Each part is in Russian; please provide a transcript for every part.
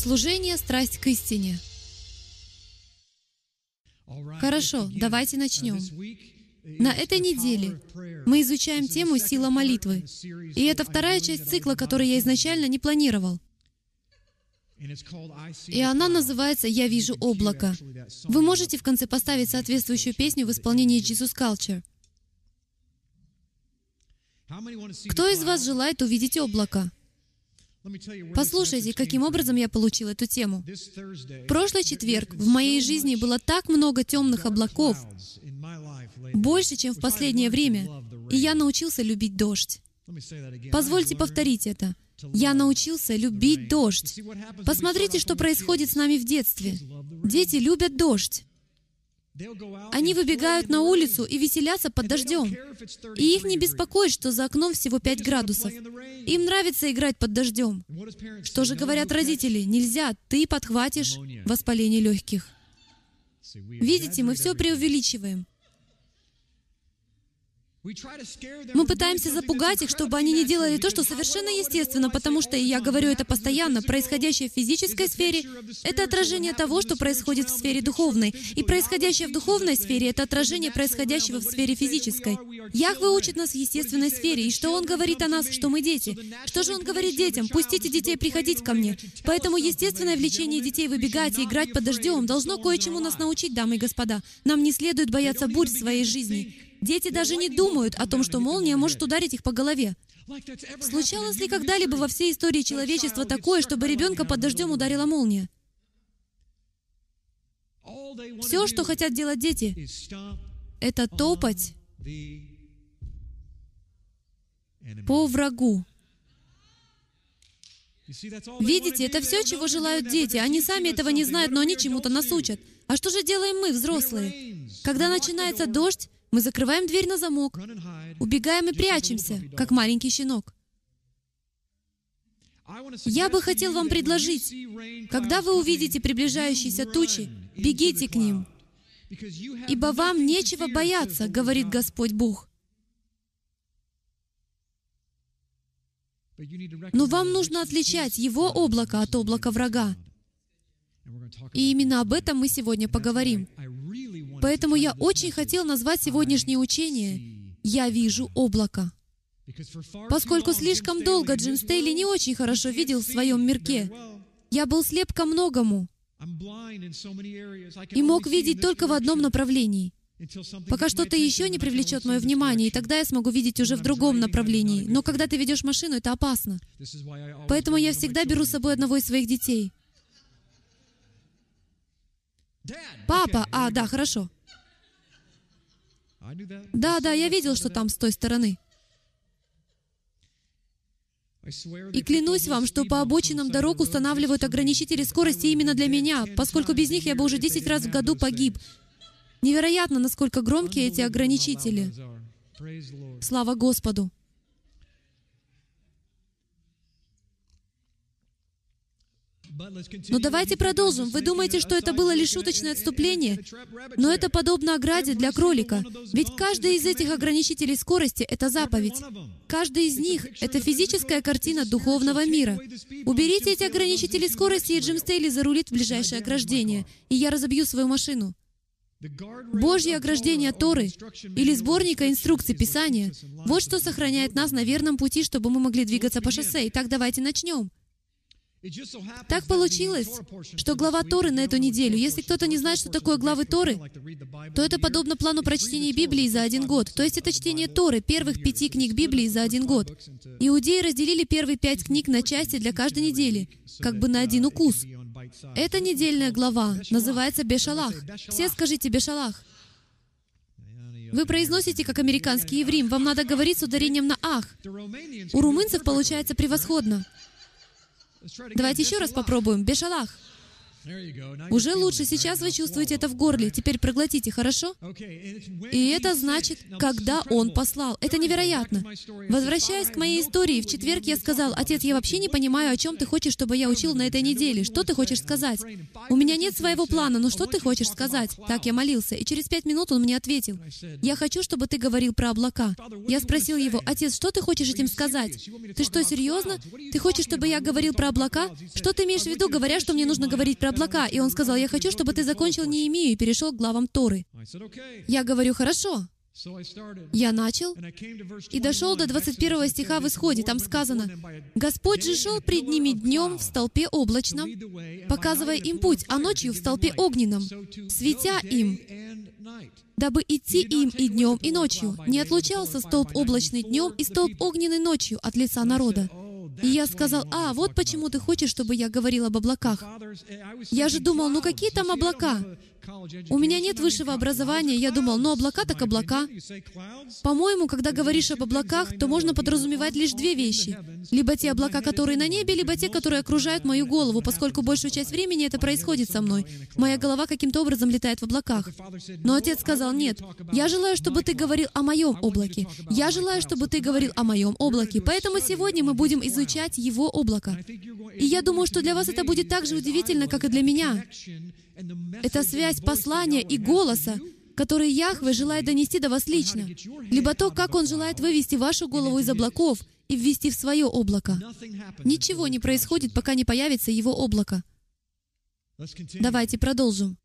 Служение — страсть к истине. Хорошо, давайте начнем. На этой неделе мы изучаем тему «Сила молитвы». И это вторая часть цикла, который я изначально не планировал. И она называется «Я вижу облако». Вы можете в конце поставить соответствующую песню в исполнении Jesus Culture. Кто из вас желает увидеть облако? Послушайте, каким образом я получил эту тему. Прошлый четверг в моей жизни было так много темных облаков, больше, чем в последнее время, и я научился любить дождь. Позвольте повторить это. Я научился любить дождь. Посмотрите, что происходит с нами в детстве. Дети любят дождь. Они выбегают на улицу и веселятся под дождем. И их не беспокоит, что за окном всего 5 градусов. Им нравится играть под дождем. Что же говорят родители? Нельзя, ты подхватишь воспаление легких. Видите, мы все преувеличиваем. Мы пытаемся запугать их, чтобы они не делали то, что совершенно естественно, потому что, и я говорю это постоянно, происходящее в физической сфере — это отражение того, что происходит в сфере духовной. И происходящее в духовной сфере — это отражение происходящего в сфере физической. Яхве учит нас в естественной сфере, и что Он говорит о нас, что мы дети? Что же Он говорит детям? Пустите детей приходить ко мне. Поэтому естественное влечение детей выбегать и играть под дождем должно кое-чему нас научить, дамы и господа. Нам не следует бояться бурь в своей жизни. Дети даже не думают о том, что молния может ударить их по голове. Случалось ли когда-либо во всей истории человечества такое, чтобы ребенка под дождем ударила молния? Все, что хотят делать дети, это топать по врагу. Видите, это все, чего желают дети. Они сами этого не знают, но они чему-то нас учат. А что же делаем мы, взрослые? Когда начинается дождь, мы закрываем дверь на замок, убегаем и прячемся, как маленький щенок. Я бы хотел вам предложить, когда вы увидите приближающиеся тучи, бегите к ним, ибо вам нечего бояться, говорит Господь Бог. Но вам нужно отличать Его облако от облака врага. И именно об этом мы сегодня поговорим. Поэтому я очень хотел назвать сегодняшнее учение «Я вижу облако». Поскольку слишком долго Джим Стейли не очень хорошо видел в своем мирке, я был слеп ко многому и мог видеть только в одном направлении. Пока что-то еще не привлечет мое внимание, и тогда я смогу видеть уже в другом направлении. Но когда ты ведешь машину, это опасно. Поэтому я всегда беру с собой одного из своих детей. Папа, а, да, хорошо. Да, да, я видел, что там с той стороны. И клянусь вам, что по обочинам дорог устанавливают ограничители скорости именно для меня, поскольку без них я бы уже 10 раз в году погиб. Невероятно, насколько громкие эти ограничители. Слава Господу! Но давайте продолжим. Вы думаете, что это было лишь шуточное отступление? Но это подобно ограде для кролика. Ведь каждый из этих ограничителей скорости — это заповедь. Каждый из них — это физическая картина духовного мира. Уберите эти ограничители скорости, и Джим Стейли зарулит в ближайшее ограждение, и я разобью свою машину. Божье ограждение Торы или сборника инструкций Писания — вот что сохраняет нас на верном пути, чтобы мы могли двигаться по шоссе. Итак, давайте начнем. Так получилось, что глава Торы на эту неделю, если кто-то не знает, что такое главы Торы, то это подобно плану прочтения Библии за один год. То есть это чтение Торы, первых пяти книг Библии за один год. Иудеи разделили первые пять книг на части для каждой недели, как бы на один укус. Эта недельная глава называется Бешалах. Все скажите Бешалах. Вы произносите как американский еврим. Вам надо говорить с ударением на «ах». У румынцев получается превосходно. Давайте еще раз попробуем. Бешалах. Уже лучше. Сейчас вы чувствуете это в горле. Теперь проглотите, хорошо? И это значит, когда Он послал. Это невероятно. Возвращаясь к моей истории, в четверг я сказал, «Отец, я вообще не понимаю, о чем ты хочешь, чтобы я учил на этой неделе. Что ты хочешь сказать? У меня нет своего плана, но что ты хочешь сказать?» Так я молился. И через пять минут он мне ответил, «Я хочу, чтобы ты говорил про облака». Я спросил его, «Отец, что ты хочешь этим сказать? Ты что, серьезно? Ты хочешь, чтобы я говорил про облака? Что ты имеешь в виду, говоря, что мне нужно говорить про облака?» И он сказал, «Я хочу, чтобы ты закончил Неемию и перешел к главам Торы». Я говорю, «Хорошо». Я начал и дошел до 21 стиха в Исходе. Там сказано, «Господь же шел пред ними днем в столпе облачном, показывая им путь, а ночью в столпе огненном, светя им, дабы идти им и днем, и ночью. Не отлучался столб облачный днем и столб огненный ночью от лица народа. И я сказал, а, вот почему ты хочешь, чтобы я говорил об облаках. Я же думал, ну какие там облака? У меня нет высшего образования. Я думал, ну облака так облака. По-моему, когда говоришь об облаках, то можно подразумевать лишь две вещи. Либо те облака, которые на небе, либо те, которые окружают мою голову, поскольку большую часть времени это происходит со мной. Моя голова каким-то образом летает в облаках. Но отец сказал, нет, я желаю, чтобы ты говорил о моем облаке. Я желаю, чтобы ты говорил о моем облаке. Поэтому сегодня мы будем изучать его облако. И я думаю, что для вас это будет так же удивительно, как и для меня. Это связь послания и голоса, который Яхве желает донести до вас лично, либо то, как Он желает вывести вашу голову из облаков и ввести в свое облако. Ничего не происходит, пока не появится Его облако. Давайте продолжим.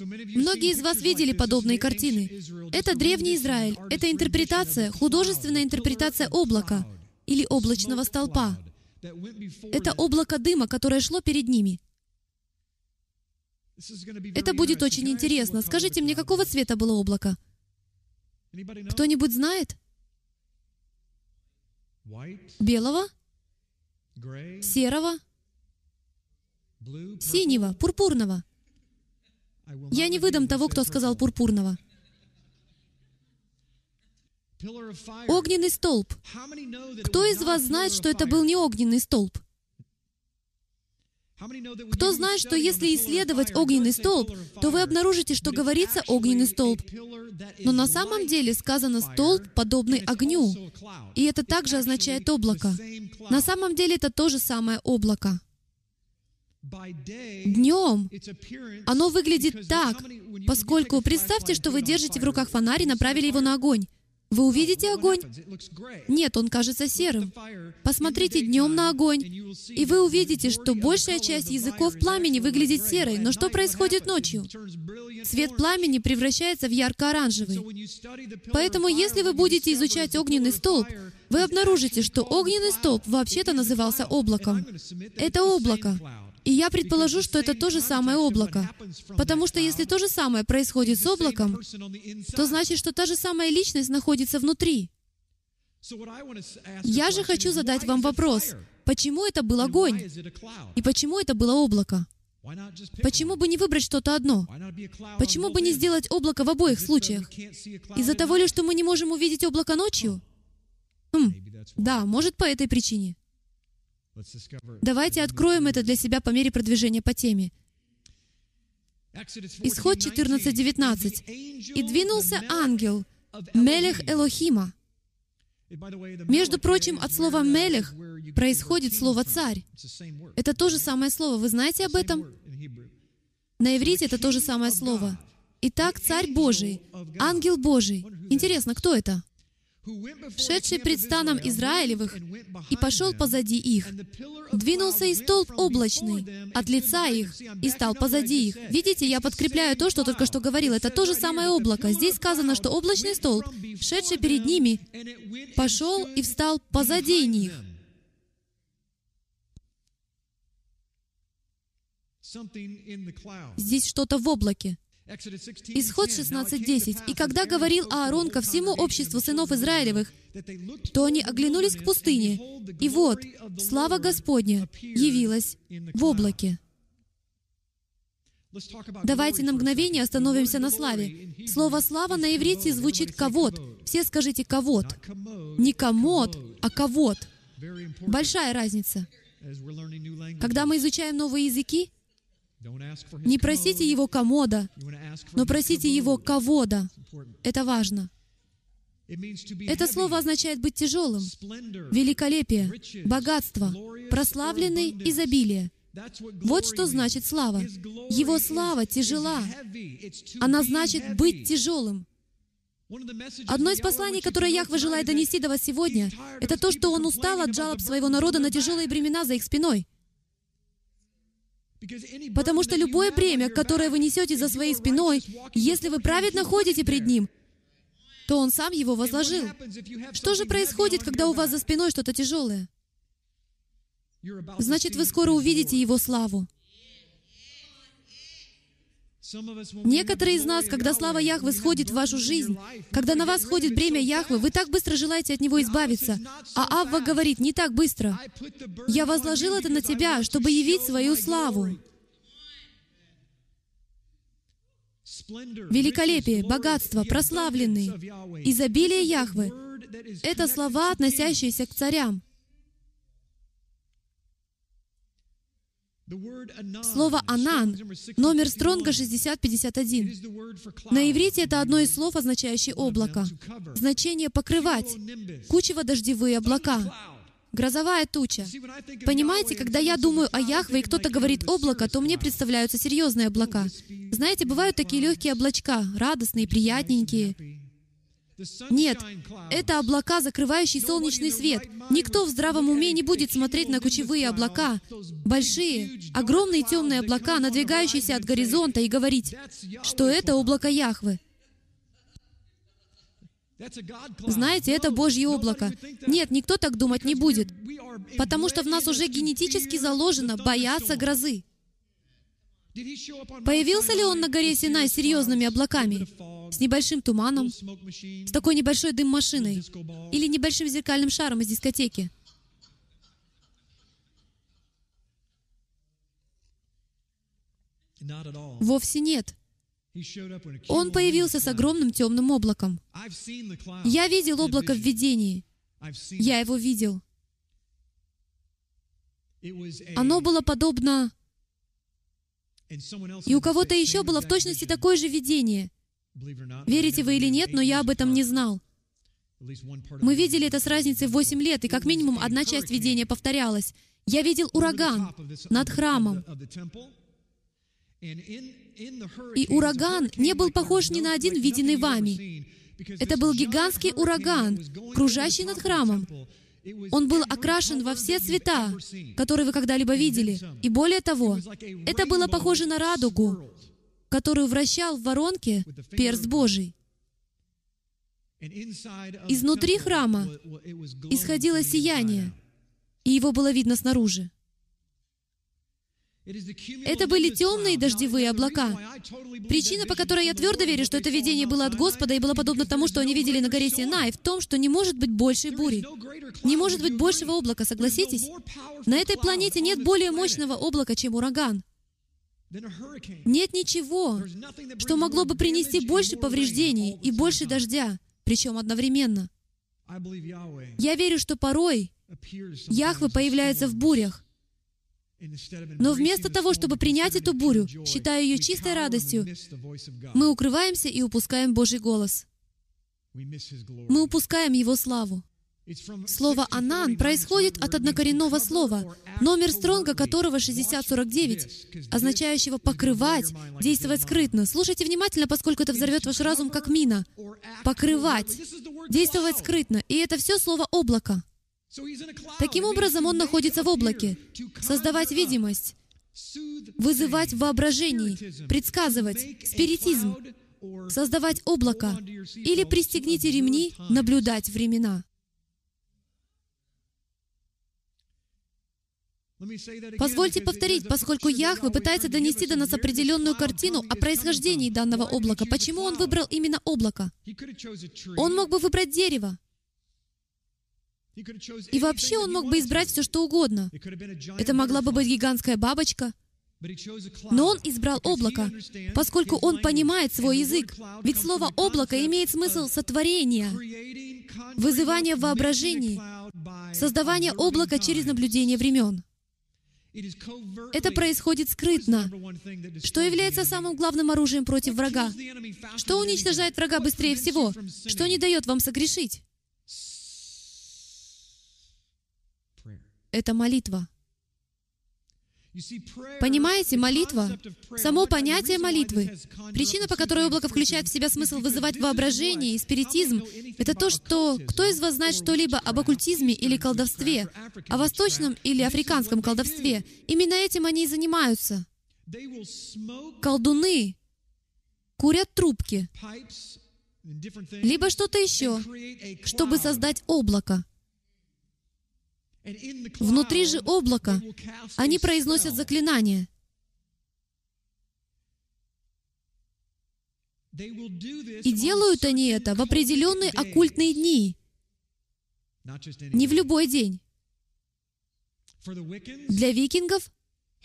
Многие из вас видели подобные картины. Это древний Израиль. Это интерпретация, художественная интерпретация облака или облачного столпа. Это облако дыма, которое шло перед ними. Это будет очень интересно. Скажите мне, какого цвета было облако? Кто-нибудь знает? Белого? Серого? Синего? Пурпурного? Я не выдам того, кто сказал пурпурного. Огненный столб. Кто из вас знает, что это был не огненный столб? Кто знает, что если исследовать огненный столб, то вы обнаружите, что говорится огненный столб. Но на самом деле сказано столб, подобный огню. И это также означает облако. На самом деле это то же самое облако. Днем оно выглядит так, поскольку представьте, что вы держите в руках фонарь и направили его на огонь. Вы увидите огонь? Нет, он кажется серым. Посмотрите днем на огонь, и вы увидите, что большая часть языков пламени выглядит серой. Но что происходит ночью? Цвет пламени превращается в ярко-оранжевый. Поэтому, если вы будете изучать огненный столб, вы обнаружите, что огненный столб вообще-то назывался облаком. Это облако. И я предположу, что это то же самое облако. Потому что если то же самое происходит с облаком, то значит, что та же самая личность находится внутри. Я же хочу задать вам вопрос. Почему это был огонь? И почему это было облако? Почему бы не выбрать что-то одно? Почему бы не сделать облако в обоих случаях? Из-за того ли, что мы не можем увидеть облако ночью? Хм, да, может, по этой причине. Давайте откроем это для себя по мере продвижения по теме. Исход 14.19. «И двинулся ангел, Мелех Элохима». Между прочим, от слова «мелех» происходит слово «царь». Это то же самое слово. Вы знаете об этом? На иврите это то же самое слово. Итак, Царь Божий, Ангел Божий. Интересно, кто это? Шедший пред станом Израилевых, и пошел позади их. Двинулся и столб облачный от лица их, и стал позади их. Видите, я подкрепляю то, что только что говорил. Это то же самое облако. Здесь сказано, что облачный столб, шедший перед ними, пошел и встал позади них. Здесь что-то в облаке. Исход 16.10. «И когда говорил Аарон ко всему обществу сынов Израилевых, то они оглянулись к пустыне, и вот, слава Господня явилась в облаке». Давайте на мгновение остановимся на славе. Слово «слава» на иврите звучит «кавод». Все скажите «кавод». Не «комод», а «кавод». Большая разница. Когда мы изучаем новые языки, не просите его комода, но просите его кавода. Это важно. Это слово означает быть тяжелым, великолепие, богатство, прославленный, изобилие. Вот что значит слава. Его слава тяжела. Она значит быть тяжелым. Одно из посланий, которое Яхва желает донести до вас сегодня, это то, что Он устал от жалоб своего народа на тяжелые бремена за их спиной. Потому что любое бремя, которое вы несете за своей спиной, если вы праведно ходите пред Ним, то Он сам его возложил. Что же происходит, когда у вас за спиной что-то тяжелое? Значит, вы скоро увидите Его славу. Некоторые из нас, когда слава Яхвы сходит в вашу жизнь, когда на вас сходит бремя Яхвы, вы так быстро желаете от него избавиться. А Авва говорит, не так быстро. Я возложил это на тебя, чтобы явить свою славу. Великолепие, богатство, прославленный, изобилие Яхвы — это слова, относящиеся к царям. Слово «анан» — номер Стронга 6051. На иврите это одно из слов, означающее «облако». Значение «покрывать», «кучево-дождевые облака», грозовая туча. Понимаете, когда я думаю о Яхве, и кто-то говорит «облако», то мне представляются серьезные облака. Знаете, бывают такие легкие облачка, радостные, приятненькие. Нет, это облака, закрывающие солнечный свет. Никто в здравом уме не будет смотреть на кучевые облака, большие, огромные темные облака, надвигающиеся от горизонта, и говорить, что это облако Яхвы. Знаете, это Божье облако. Нет, никто так думать не будет, потому что в нас уже генетически заложено бояться грозы. Появился ли он на горе Синай с серьезными облаками, с небольшим туманом, с такой небольшой дым-машиной или небольшим зеркальным шаром из дискотеки? Вовсе нет. Он появился с огромным темным облаком. Я видел облако в видении. Я его видел. Оно было подобно и у кого-то еще было в точности такое же видение. Верите вы или нет, но я об этом не знал. Мы видели это с разницей в 8 лет, и как минимум одна часть видения повторялась. Я видел ураган над храмом. И ураган не был похож ни на один виденный вами. Это был гигантский ураган, кружащий над храмом. Он был окрашен во все цвета, которые вы когда-либо видели. И более того, это было похоже на радугу, которую вращал в воронке перст Божий. Изнутри храма исходило сияние, и его было видно снаружи. Это были темные дождевые облака. Причина, по которой я твердо верю, что это видение было от Господа и было подобно тому, что они видели на горе Синай, в том, что не может быть большей бури. Не может быть большего облака, согласитесь? На этой планете нет более мощного облака, чем ураган. Нет ничего, что могло бы принести больше повреждений и больше дождя, причем одновременно. Я верю, что порой Яхве появляется в бурях, но вместо того, чтобы принять эту бурю, считая ее чистой радостью, мы укрываемся и упускаем Божий голос. Мы упускаем Его славу. Слово «анан» происходит от однокоренного слова, номер стронга которого 6049, означающего «покрывать», «действовать скрытно». Слушайте внимательно, поскольку это взорвет ваш разум как мина. «Покрывать», «действовать скрытно». И это все слово «облако». Таким образом, он находится в облаке. Создавать видимость, вызывать воображение, предсказывать, спиритизм, создавать облако. или пристегните ремни, наблюдать времена. Позвольте повторить, поскольку Яхве пытается донести до нас определенную картину о происхождении данного облака. Почему он выбрал именно облако? Он мог бы выбрать дерево, и вообще он мог бы избрать все, что угодно. Это могла бы быть гигантская бабочка, Но он избрал облако, поскольку он понимает свой язык. Ведь слово «облако» имеет смысл сотворения, вызывания воображений, создавания облака через наблюдение времен. Это происходит скрытно. Что является самым главным оружием против врага? Что уничтожает врага быстрее всего? Что не дает вам согрешить? Это молитва. Понимаете, молитва, само понятие молитвы, причина, по которой облако включает в себя смысл вызывать воображение и спиритизм, это то, что кто из вас знает что-либо об оккультизме или колдовстве, о восточном или африканском колдовстве. Именно этим они и занимаются. Колдуны курят трубки, либо что-то еще, чтобы создать облако. Внутри же облака они произносят заклинания. И делают они это в определенные оккультные дни, не в любой день. Для викингов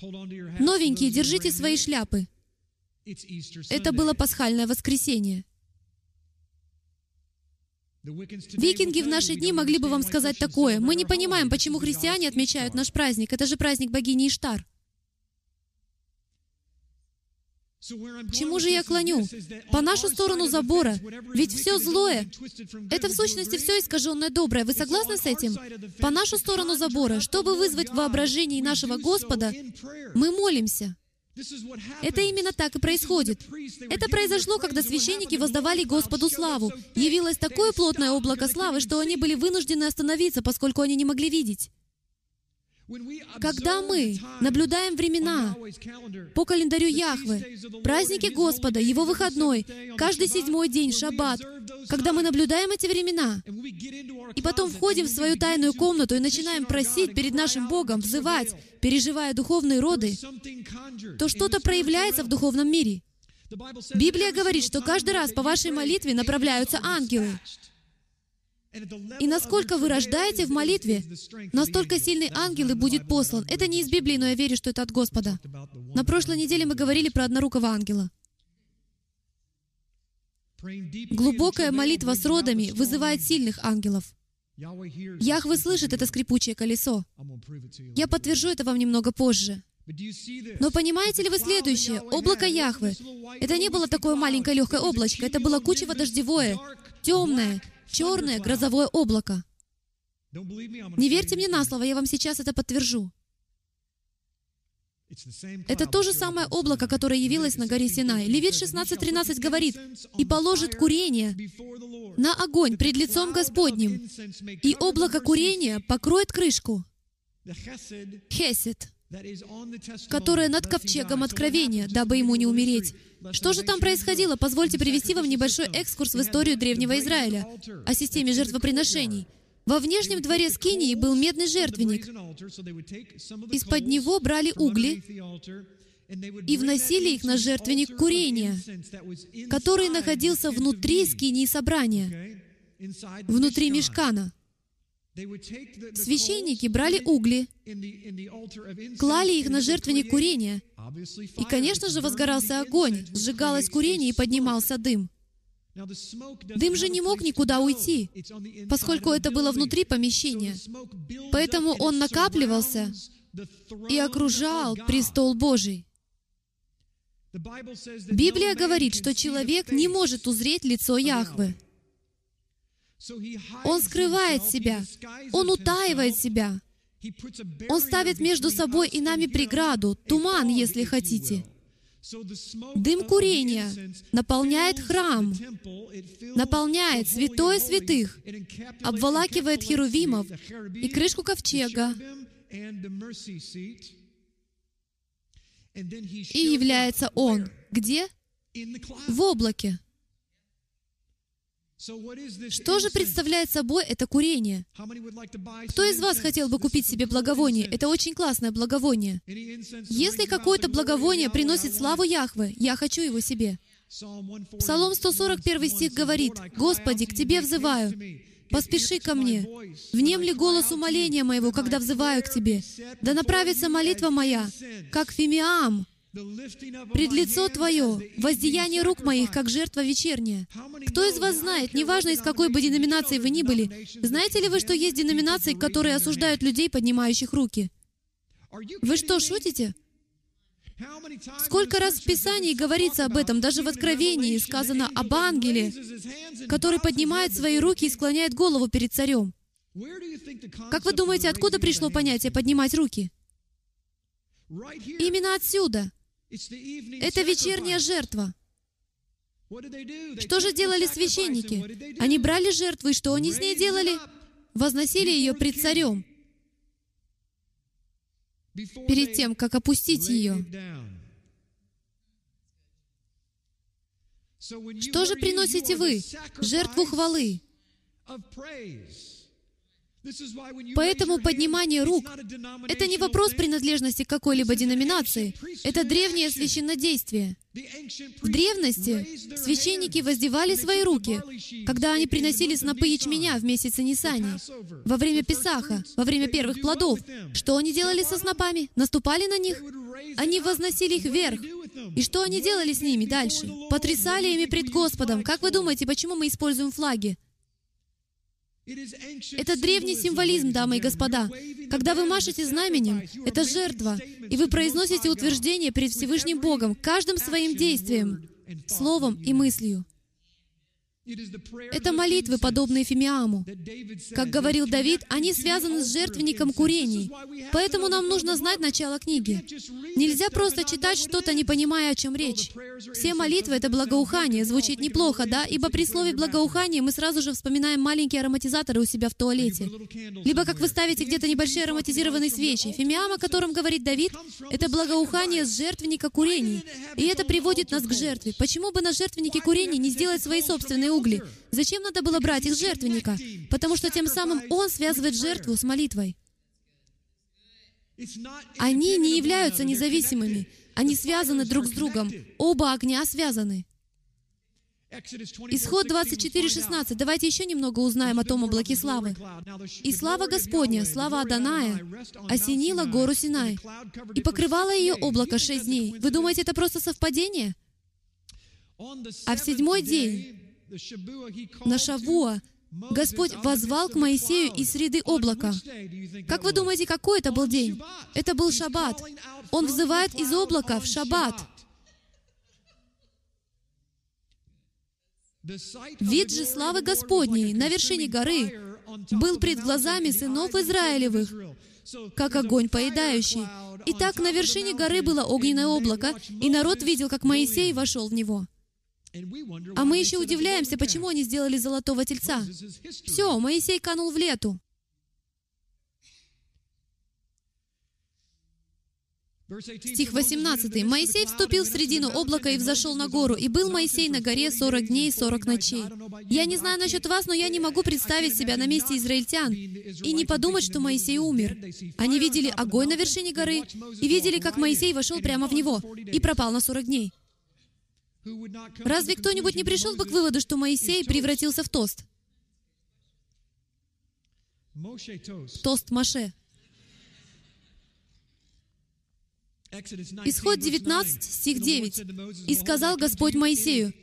новенькие, держите свои шляпы. Это было пасхальное воскресенье. Викинги в наши дни могли бы вам сказать такое. Мы не понимаем, почему христиане отмечают наш праздник. Это же праздник богини Иштар. К чему же я клоню? По нашу сторону забора. Ведь все злое — это в сущности все искаженное доброе. Вы согласны с этим? По нашу сторону забора, чтобы вызвать воображение нашего Господа, мы молимся. Это именно так и происходит. Это произошло, когда священники воздавали Господу славу. Явилось такое плотное облако славы, что они были вынуждены остановиться, поскольку они не могли видеть. Когда мы наблюдаем времена по календарю Яхвы, праздники Господа, Его выходной, каждый седьмой день, шаббат, когда мы наблюдаем эти времена, и потом входим в свою тайную комнату и начинаем просить перед нашим Богом, взывать, переживая духовные роды, то что-то проявляется в духовном мире. Библия говорит, что каждый раз по вашей молитве направляются ангелы. И насколько вы рождаете в молитве, настолько сильный ангел и будет послан. Это не из Библии, но я верю, что это от Господа. На прошлой неделе мы говорили про однорукого ангела. Глубокая молитва с родами вызывает сильных ангелов. Яхве слышит это скрипучее колесо. Я подтвержу это вам немного позже. Но понимаете ли вы следующее? Облако Яхвы. Это не было такое маленькое легкое облачко, это было кучево дождевое, темное, черное грозовое облако. Не верьте мне на слово, я вам сейчас это подтвержу. Это то же самое облако, которое явилось на горе Синай. Левит 16.13 говорит, «И положит курение на огонь пред лицом Господним, и облако курения покроет крышку». Хесед, которое над ковчегом откровения, дабы ему не умереть. Что же там происходило? Позвольте привести вам небольшой экскурс в историю Древнего Израиля о системе жертвоприношений. Во внешнем дворе Скинии был медный жертвенник. Из-под него брали угли и вносили их на жертвенник курения, который находился внутри Скинии собрания, внутри мешкана. Священники брали угли, клали их на жертвенник курения, и, конечно же, возгорался огонь, сжигалось курение и поднимался дым. Дым же не мог никуда уйти, поскольку это было внутри помещения. Поэтому он накапливался и окружал престол Божий. Библия говорит, что человек не может узреть лицо Яхвы. Он скрывает себя, он утаивает себя. Он ставит между собой и нами преграду, туман, если хотите. Дым курения наполняет храм, наполняет святое святых, обволакивает херувимов и крышку ковчега, и является Он. Где? В облаке. Что же представляет собой это курение? Кто из вас хотел бы купить себе благовоние? Это очень классное благовоние. Если какое-то благовоние приносит славу Яхве, я хочу его себе. Псалом 141 стих говорит, «Господи, к Тебе взываю, Поспеши ко мне. Внемли голос умоления моего, когда взываю к Тебе. Да направится молитва моя, как фимиам, пред лицо Твое, воздеяние рук моих, как жертва вечерняя. Кто из вас знает, неважно из какой бы деноминации вы ни были, знаете ли вы, что есть деноминации, которые осуждают людей, поднимающих руки? Вы что, шутите? Сколько раз в Писании говорится об этом, даже в Откровении сказано об ангеле, который поднимает свои руки и склоняет голову перед царем. Как вы думаете, откуда пришло понятие «поднимать руки»? Именно отсюда. Это вечерняя жертва. Что же делали священники? Они брали жертву, и что они с ней делали? Возносили ее пред царем перед тем, как опустить ее. Что же приносите вы? Жертву хвалы. Поэтому поднимание рук — это не вопрос принадлежности какой-либо деноминации, это древнее священнодействие. В древности священники воздевали свои руки, когда они приносили снопы ячменя в месяце Нисани, во время Песаха, во время первых плодов. Что они делали со снопами? Наступали на них? Они возносили их вверх. И что они делали с ними дальше? Потрясали ими пред Господом. Как вы думаете, почему мы используем флаги? Это древний символизм, дамы и господа. Когда вы машете знаменем, это жертва, и вы произносите утверждение перед Всевышним Богом каждым своим действием, словом и мыслью. Это молитвы, подобные Фимиаму. Как говорил Давид, они связаны с жертвенником курений. Поэтому нам нужно знать начало книги. Нельзя просто читать что-то, не понимая, о чем речь. Все молитвы — это благоухание. Звучит неплохо, да? Ибо при слове «благоухание» мы сразу же вспоминаем маленькие ароматизаторы у себя в туалете. Либо как вы ставите где-то небольшие ароматизированные свечи. Фимиам, о котором говорит Давид, это благоухание с жертвенника курений. И это приводит нас к жертве. Почему бы на жертвеннике курений не сделать свои собственные угли. Зачем надо было брать их жертвенника? Потому что тем самым он связывает жертву с молитвой. Они не являются независимыми. Они связаны друг с другом. Оба огня связаны. Исход 24.16. Давайте еще немного узнаем о том облаке славы. «И слава Господня, слава Аданая, осенила гору Синай, и покрывала ее облако шесть дней». Вы думаете, это просто совпадение? А в седьмой день на Шавуа Господь возвал к Моисею из среды облака. Как вы думаете, какой это был день? Это был Шаббат. Он взывает из облака в Шаббат. Вид же славы Господней на вершине горы был пред глазами сынов Израилевых, как огонь поедающий. И так на вершине горы было огненное облако, и народ видел, как Моисей вошел в него. А мы еще удивляемся, почему они сделали золотого тельца. Все, Моисей канул в лету. Стих 18. «Моисей вступил в средину облака и взошел на гору, и был Моисей на горе сорок дней и сорок ночей». Я не знаю насчет вас, но я не могу представить себя на месте израильтян и не подумать, что Моисей умер. Они видели огонь на вершине горы и видели, как Моисей вошел прямо в него и пропал на сорок дней. Разве кто-нибудь не пришел бы к выводу, что Моисей превратился в тост? Тост Маше. Исход 19, стих 9. «И сказал Господь Моисею,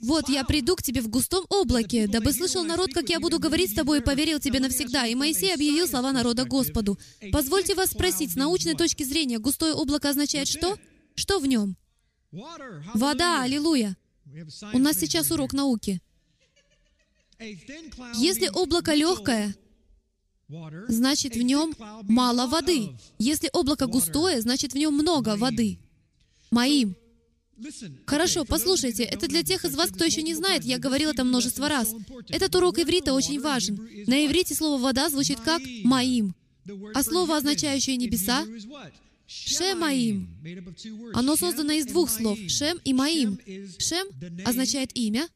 «Вот я приду к тебе в густом облаке, дабы слышал народ, как я буду говорить с тобой, и поверил тебе навсегда». И Моисей объявил слова народа Господу. Позвольте вас спросить, с научной точки зрения, густое облако означает что? Что в нем? Вода, аллилуйя. У нас сейчас урок науки. Если облако легкое, значит в нем мало воды. Если облако густое, значит в нем много воды. Моим. Хорошо, послушайте, это для тех из вас, кто еще не знает, я говорил это множество раз. Этот урок иврита очень важен. На иврите слово «вода» звучит как «моим», а слово, означающее «небеса», Шемаим. Оно создано из двух слов — Шем и Маим. Шем означает имя,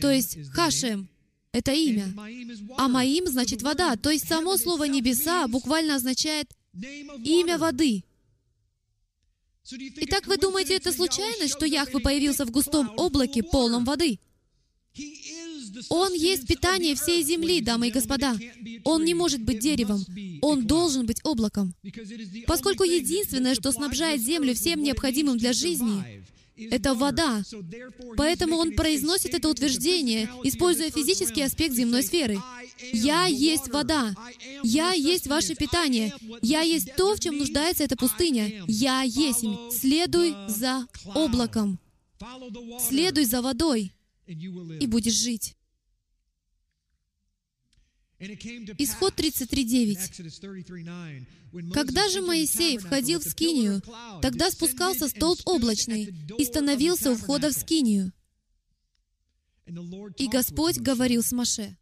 то есть Хашем — это имя. А Маим значит вода, то есть само слово «небеса» буквально означает имя воды. Итак, вы думаете, это случайность, что Яхве появился в густом облаке, полном воды? Он есть питание всей земли, дамы и господа. Он не может быть деревом. Он должен быть облаком. Поскольку единственное, что снабжает землю всем необходимым для жизни, это вода. Поэтому он произносит это утверждение, используя физический аспект земной сферы. «Я есть вода. Я есть ваше питание. Я есть то, в чем нуждается эта пустыня. Я есть. Следуй за облаком. Следуй за водой, и будешь жить». Исход 33.9. Когда же Моисей входил в Скинию, тогда спускался столб облачный и становился у входа в Скинию. И Господь говорил с Маше.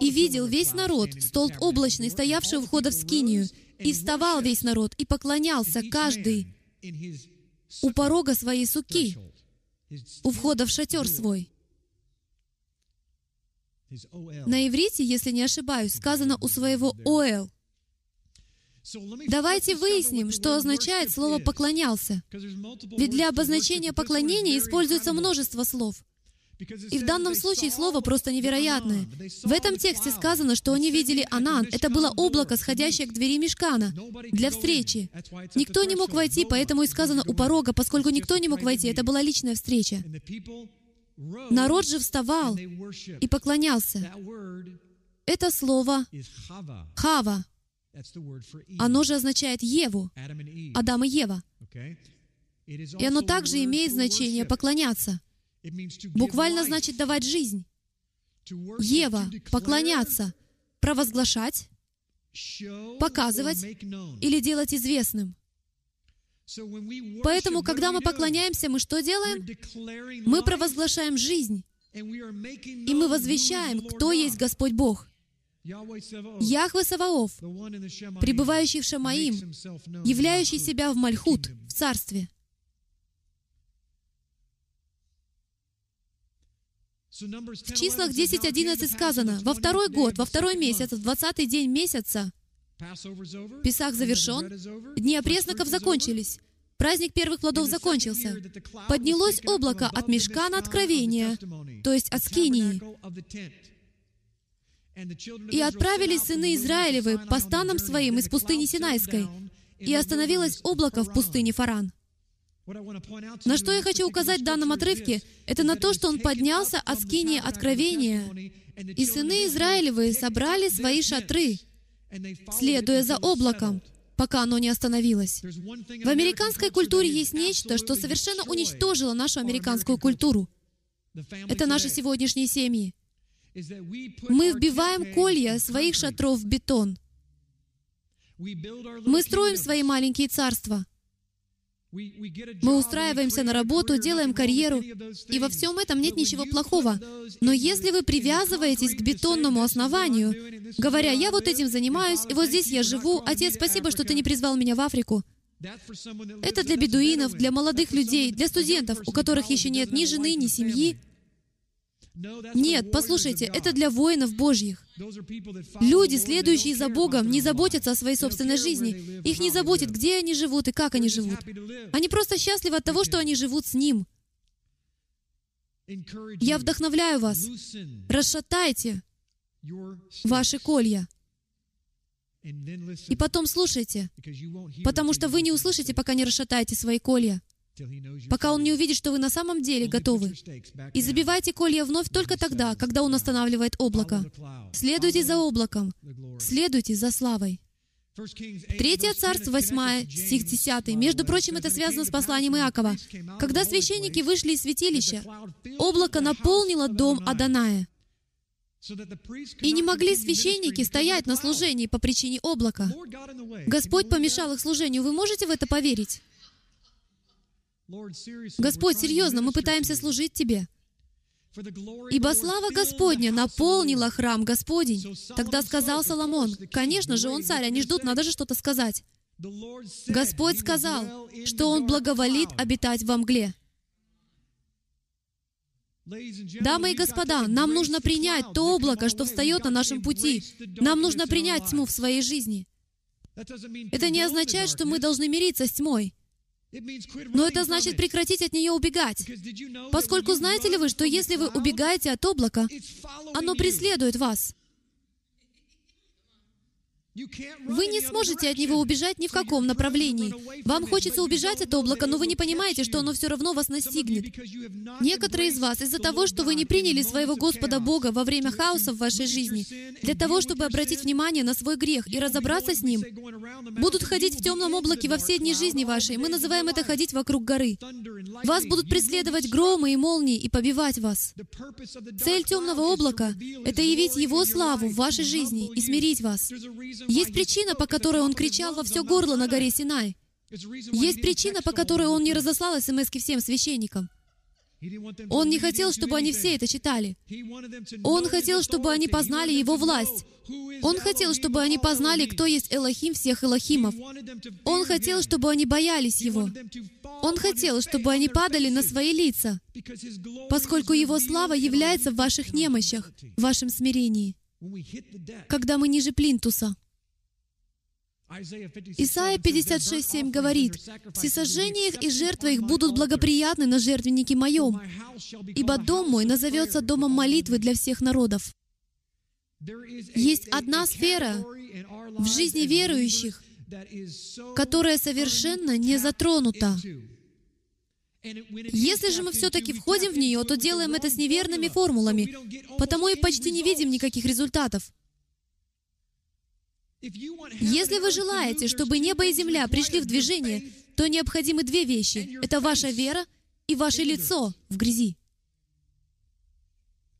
И видел весь народ, столб облачный, стоявший у входа в Скинию, и вставал весь народ, и поклонялся каждый у порога своей суки, у входа в шатер свой. На иврите, если не ошибаюсь, сказано у своего «оэл». Давайте выясним, что означает слово «поклонялся». Ведь для обозначения поклонения используется множество слов. И в данном случае слово просто невероятное. В этом тексте сказано, что они видели Анан. Это было облако, сходящее к двери мешкана для встречи. Никто не мог войти, поэтому и сказано у порога, поскольку никто не мог войти. Это была личная встреча. Народ же вставал и поклонялся. Это слово «хава». Оно же означает Еву, Адам и Ева. И оно также имеет значение «поклоняться». Буквально значит «давать жизнь». Ева — поклоняться, провозглашать, показывать или делать известным. Поэтому, когда мы поклоняемся, мы что делаем? Мы провозглашаем жизнь. И мы возвещаем, кто есть Господь Бог. Яхве Саваоф, пребывающий в Шамаим, являющий себя в Мальхут, в Царстве. В числах 10-11 сказано, во второй год, во второй месяц, в двадцатый день месяца, Песах завершен, дни опресноков закончились, праздник первых плодов закончился. Поднялось облако от мешка на откровение, то есть от скинии. И отправились сыны Израилевы по станам своим из пустыни Синайской, и остановилось облако в пустыне Фаран. На что я хочу указать в данном отрывке, это на то, что он поднялся от скинии откровения, и сыны Израилевы собрали свои шатры, следуя за облаком, пока оно не остановилось. В американской культуре есть нечто, что совершенно уничтожило нашу американскую культуру. Это наши сегодняшние семьи. Мы вбиваем колья своих шатров в бетон. Мы строим свои маленькие царства. Мы устраиваемся на работу, делаем карьеру, и во всем этом нет ничего плохого. Но если вы привязываетесь к бетонному основанию, говоря, «Я вот этим занимаюсь, и вот здесь я живу, Отец, спасибо, что ты не призвал меня в Африку», это для бедуинов, для молодых людей, для студентов, у которых еще нет ни жены, ни семьи, нет, послушайте, это для воинов Божьих. Люди, следующие за Богом, не заботятся о своей собственной жизни. Их не заботит, где они живут и как они живут. Они просто счастливы от того, что они живут с Ним. Я вдохновляю вас. Расшатайте ваши колья. И потом слушайте, потому что вы не услышите, пока не расшатаете свои колья пока Он не увидит, что вы на самом деле готовы. И забивайте колья вновь только тогда, когда Он останавливает облако. Следуйте за облаком. Следуйте за славой. Третье царство, 8 стих 10. Между прочим, это связано с посланием Иакова. Когда священники вышли из святилища, облако наполнило дом Аданая. И не могли священники стоять на служении по причине облака. Господь помешал их служению. Вы можете в это поверить? Господь, серьезно, мы пытаемся служить Тебе. Ибо слава Господня наполнила храм Господень. Тогда сказал Соломон, конечно же, он царь, они ждут, надо же что-то сказать. Господь сказал, что Он благоволит обитать во мгле. Дамы и господа, нам нужно принять то облако, что встает на нашем пути. Нам нужно принять тьму в своей жизни. Это не означает, что мы должны мириться с тьмой. Но это значит прекратить от нее убегать. Поскольку знаете ли вы, что если вы убегаете от облака, оно преследует вас. Вы не сможете от него убежать ни в каком направлении. Вам хочется убежать от облака, но вы не понимаете, что оно все равно вас настигнет. Некоторые из вас из-за того, что вы не приняли своего Господа Бога во время хаоса в вашей жизни, для того, чтобы обратить внимание на свой грех и разобраться с ним, будут ходить в темном облаке во все дни жизни вашей. Мы называем это ходить вокруг горы. Вас будут преследовать громы и молнии и побивать вас. Цель темного облака — это явить Его славу в вашей жизни и смирить вас. Есть причина, по которой он кричал во все горло на горе Синай. Есть причина, по которой он не разослал смс всем священникам. Он не хотел, чтобы они все это читали. Он хотел, чтобы они познали Его власть. Он хотел, чтобы они познали, кто есть Элохим всех Элохимов. Он хотел, чтобы они боялись Его. Он хотел, чтобы они падали на свои лица, поскольку Его слава является в ваших немощах, в вашем смирении. Когда мы ниже плинтуса, Исайя 56.7 говорит, «Всесожжения их и жертвы их будут благоприятны на жертвеннике моем, ибо дом мой назовется домом молитвы для всех народов». Есть одна сфера в жизни верующих, которая совершенно не затронута. Если же мы все-таки входим в нее, то делаем это с неверными формулами, потому и почти не видим никаких результатов. Если вы желаете, чтобы небо и земля пришли в движение, то необходимы две вещи. Это ваша вера и ваше лицо в грязи.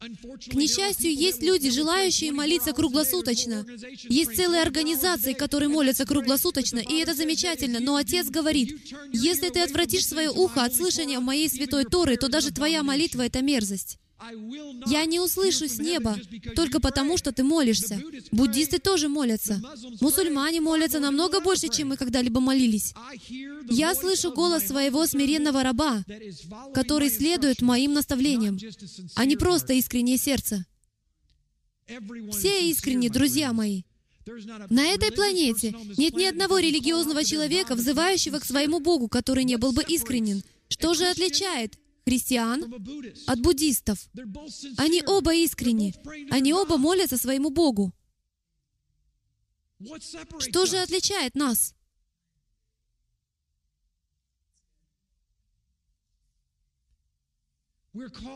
К несчастью, есть люди, желающие молиться круглосуточно. Есть целые организации, которые молятся круглосуточно, и это замечательно. Но Отец говорит, если ты отвратишь свое ухо от слышания моей святой Торы, то даже твоя молитва — это мерзость. Я не услышу с неба только потому, что ты молишься. Буддисты тоже молятся. Мусульмане молятся намного больше, чем мы когда-либо молились. Я слышу голос своего смиренного раба, который следует моим наставлениям, а не просто искреннее сердце. Все искренне, друзья мои. На этой планете нет ни одного религиозного человека, взывающего к своему Богу, который не был бы искренен. Что же отличает христиан от буддистов. Они оба искренни. Они оба молятся своему Богу. Что же отличает нас?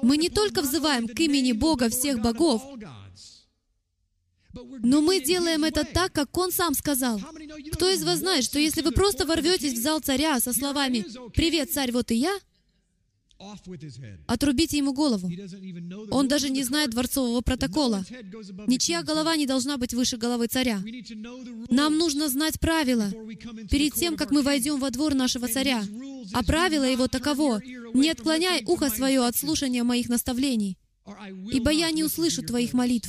Мы не только взываем к имени Бога всех богов, но мы делаем это так, как Он сам сказал. Кто из вас знает, что если вы просто ворветесь в зал царя со словами «Привет, царь, вот и я», Отрубите ему голову. Он даже не знает дворцового протокола. Ничья голова не должна быть выше головы царя. Нам нужно знать правила перед тем, как мы войдем во двор нашего царя. А правило его таково. Не отклоняй ухо свое от слушания моих наставлений, ибо я не услышу твоих молитв.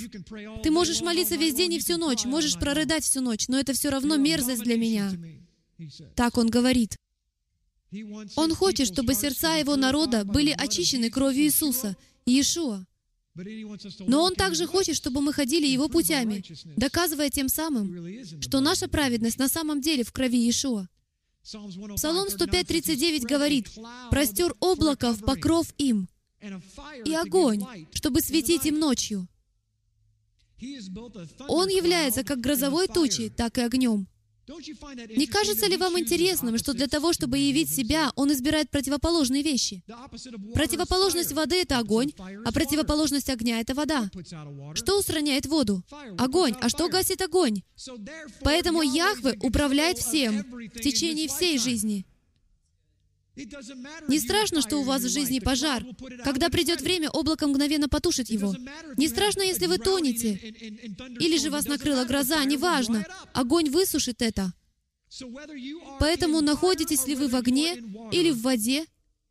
Ты можешь молиться весь день и всю ночь, можешь прорыдать всю ночь, но это все равно мерзость для меня. Так он говорит. Он хочет, чтобы сердца его народа были очищены кровью Иисуса, Иешуа. Но Он также хочет, чтобы мы ходили Его путями, доказывая тем самым, что наша праведность на самом деле в крови Иешуа. Псалом 105.39 говорит, «Простер облако в покров им, и огонь, чтобы светить им ночью». Он является как грозовой тучей, так и огнем. Не кажется ли вам интересным, что для того, чтобы явить себя, он избирает противоположные вещи? Противоположность воды — это огонь, а противоположность огня — это вода. Что устраняет воду? Огонь. А что гасит огонь? Поэтому Яхве управляет всем в течение всей жизни. Не страшно, что у вас в жизни пожар. Когда придет время, облако мгновенно потушит его. Не страшно, если вы тонете. Или же вас накрыла гроза, неважно. Огонь высушит это. Поэтому находитесь ли вы в огне или в воде,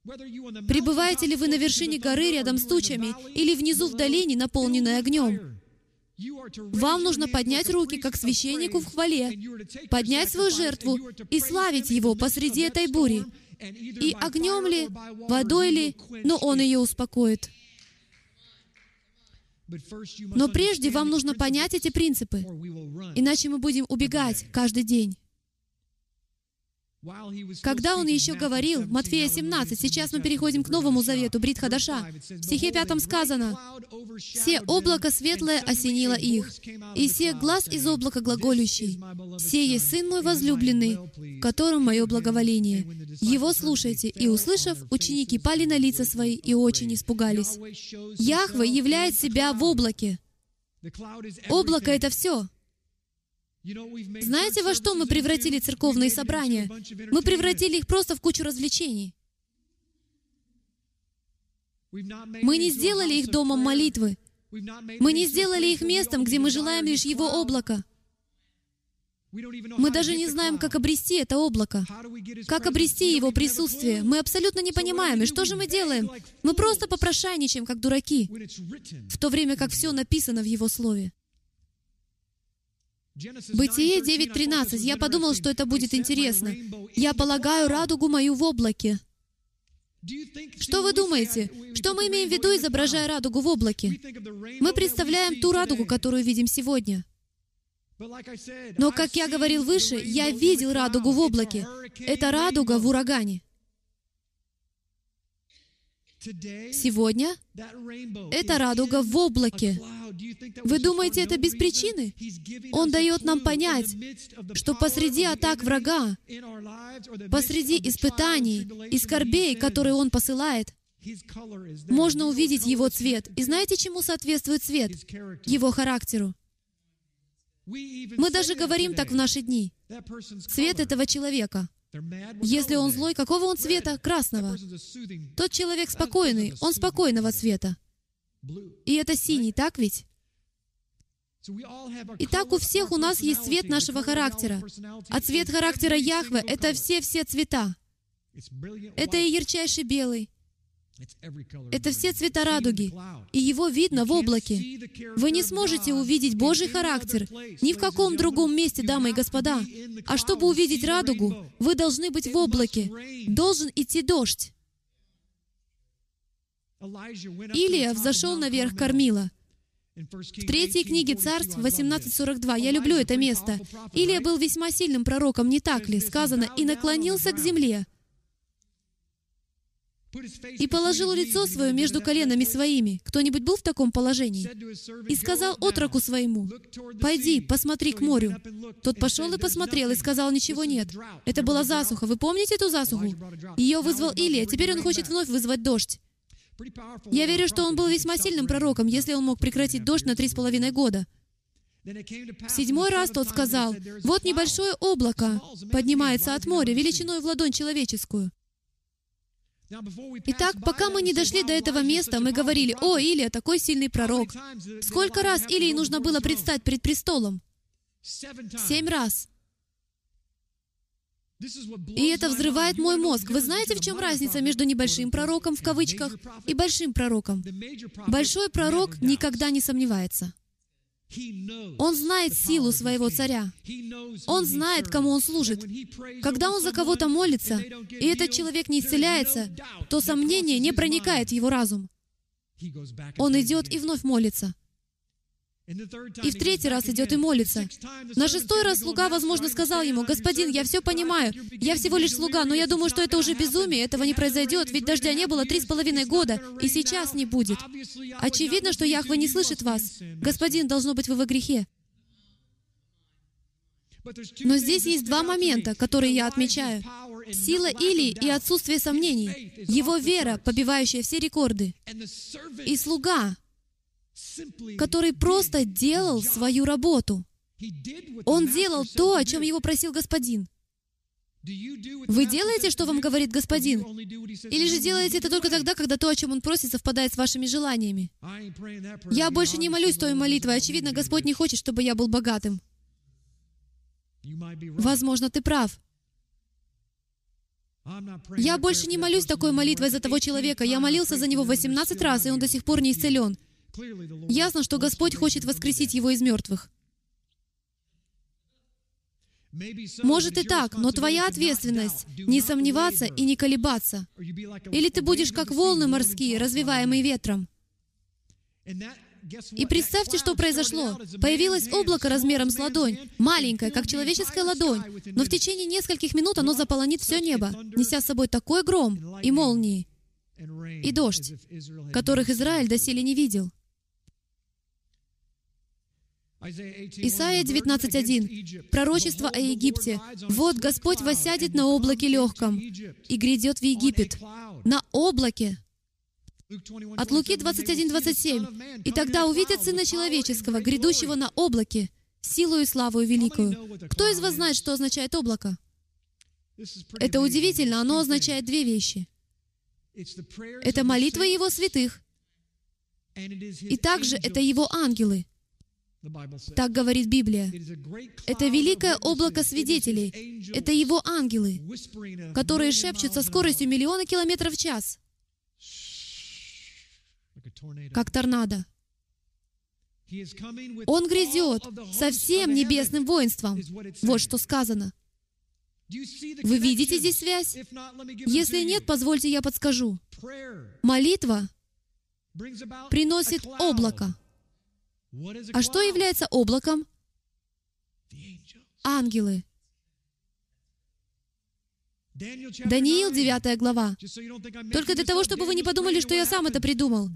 пребываете ли вы на вершине горы рядом с тучами или внизу в долине, наполненной огнем, вам нужно поднять руки, как священнику в хвале, поднять свою жертву и славить Его посреди этой бури, и огнем ли, водой ли, но Он ее успокоит. Но прежде вам нужно понять эти принципы, иначе мы будем убегать каждый день. Когда он еще говорил, Матфея 17, сейчас мы переходим к Новому Завету, Брит Хадаша, в стихе 5 сказано, «Все облако светлое осенило их, и все глаз из облака глаголющий. Все есть Сын мой возлюбленный, в котором мое благоволение. Его слушайте». И, услышав, ученики пали на лица свои и очень испугались. Яхве являет себя в облаке. Облако — это все. Знаете, во что мы превратили церковные собрания? Мы превратили их просто в кучу развлечений. Мы не сделали их домом молитвы. Мы не сделали их местом, где мы желаем лишь Его облако. Мы даже не знаем, как обрести это облако, как обрести его присутствие. Мы абсолютно не понимаем. И что же мы делаем? Мы просто попрошайничаем, как дураки, в то время как все написано в Его Слове. Бытие 9.13. Я подумал, что это будет интересно. «Я полагаю радугу мою в облаке». Что вы думаете? Что мы имеем в виду, изображая радугу в облаке? Мы представляем ту радугу, которую видим сегодня. Но, как я говорил выше, я видел радугу в облаке. Это радуга в урагане. Сегодня это радуга в облаке. Вы думаете, это без причины? Он дает нам понять, что посреди атак врага, посреди испытаний и скорбей, которые Он посылает, можно увидеть Его цвет. И знаете, чему соответствует цвет? Его характеру. Мы даже говорим так в наши дни. Цвет этого человека. Если он злой, какого он цвета? Красного. Тот человек спокойный, он спокойного цвета. И это синий, так ведь? Итак, у всех у нас есть цвет нашего характера. А цвет характера Яхве — это все-все цвета. Это и ярчайший белый, это все цвета радуги, и его видно в облаке. Вы не сможете увидеть Божий характер ни в каком другом месте, дамы и господа. А чтобы увидеть радугу, вы должны быть в облаке. Должен идти дождь. Илия взошел наверх кормила. В третьей книге Царств 18.42, я люблю это место, Илия был весьма сильным пророком, не так ли? Сказано, «И наклонился к земле, и положил лицо свое между коленами своими. Кто-нибудь был в таком положении? И сказал отроку своему, «Пойди, посмотри к морю». Тот пошел и посмотрел, и сказал, «Ничего нет». Это была засуха. Вы помните эту засуху? Ее вызвал Илия. Теперь он хочет вновь вызвать дождь. Я верю, что он был весьма сильным пророком, если он мог прекратить дождь на три с половиной года. В седьмой раз тот сказал, «Вот небольшое облако поднимается от моря, величиной в ладонь человеческую». Итак, пока мы не дошли до этого места, мы говорили, «О, Илия, такой сильный пророк». Сколько раз Илии нужно было предстать пред престолом? Семь раз. И это взрывает мой мозг. Вы знаете, в чем разница между небольшим пророком, в кавычках, и большим пророком? Большой пророк никогда не сомневается. Он знает силу своего царя. Он знает, кому он служит. Когда он за кого-то молится, и этот человек не исцеляется, то сомнение не проникает в его разум. Он идет и вновь молится. И в третий раз идет и молится. На шестой раз слуга, возможно, сказал ему, «Господин, я все понимаю, я всего лишь слуга, но я думаю, что это уже безумие, этого не произойдет, ведь дождя не было три с половиной года, и сейчас не будет. Очевидно, что Яхва не слышит вас. Господин, должно быть, вы во грехе». Но здесь есть два момента, которые я отмечаю. Сила Илии и отсутствие сомнений. Его вера, побивающая все рекорды. И слуга, который просто делал свою работу. Он делал то, о чем его просил Господин. Вы делаете, что вам говорит Господин? Или же делаете это только тогда, когда то, о чем Он просит, совпадает с вашими желаниями? Я больше не молюсь той молитвой. Очевидно, Господь не хочет, чтобы я был богатым. Возможно, ты прав. Я больше не молюсь такой молитвой за того человека. Я молился за него 18 раз, и он до сих пор не исцелен. Ясно, что Господь хочет воскресить его из мертвых. Может и так, но твоя ответственность — не сомневаться и не колебаться. Или ты будешь как волны морские, развиваемые ветром. И представьте, что произошло. Появилось облако размером с ладонь, маленькое, как человеческая ладонь, но в течение нескольких минут оно заполонит все небо, неся с собой такой гром и молнии, и дождь, которых Израиль доселе не видел. Исайя 19.1. Пророчество о Египте. «Вот Господь воссядет на облаке легком и грядет в Египет». На облаке. От Луки 21.27. «И тогда увидят Сына Человеческого, грядущего на облаке, силу и славу великую». Кто из вас знает, что означает облако? Это удивительно, оно означает две вещи. Это молитва Его святых, и также это Его ангелы. Так говорит Библия. Это великое облако свидетелей. Это Его ангелы, которые шепчут со скоростью миллиона километров в час, как торнадо. Он грядет со всем небесным воинством. Вот что сказано. Вы видите здесь связь? Если нет, позвольте я подскажу. Молитва приносит облако. А что является облаком? Ангелы. Даниил, 9 глава. Только для того, чтобы вы не подумали, что я сам это придумал.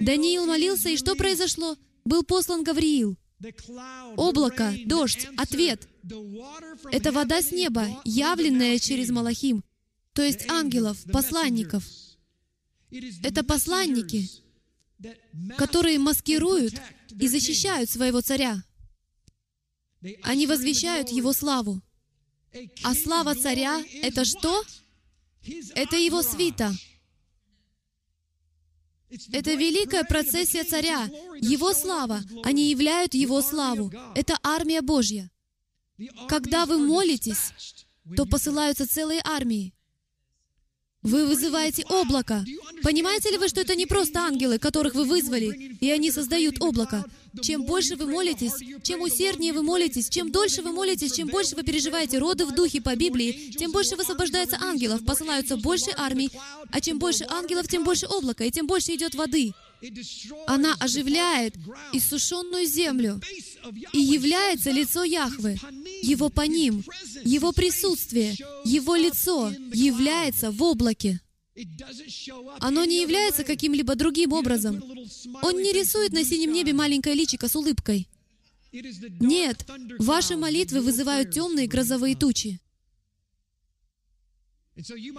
Даниил молился, и что произошло? Был послан Гавриил. Облако, дождь, ответ. Это вода с неба, явленная через Малахим, то есть ангелов, посланников. Это посланники, которые маскируют и защищают своего царя. Они возвещают его славу. А слава царя — это что? Это его свита. Это великая процессия царя, его слава. Они являют его славу. Это армия Божья. Когда вы молитесь, то посылаются целые армии. Вы вызываете облако. Понимаете ли вы, что это не просто ангелы, которых вы вызвали, и они создают облако? Чем больше вы молитесь, чем усерднее вы молитесь, чем дольше вы молитесь, чем больше вы переживаете роды в духе по Библии, тем больше высвобождается ангелов, посылаются больше армий, а чем больше ангелов, тем больше облака, и тем больше идет воды. Она оживляет иссушенную землю, и является лицо Яхвы, Его по ним, Его присутствие, Его лицо является в облаке. Оно не является каким-либо другим образом. Он не рисует на синем небе маленькое личико с улыбкой. Нет, ваши молитвы вызывают темные грозовые тучи.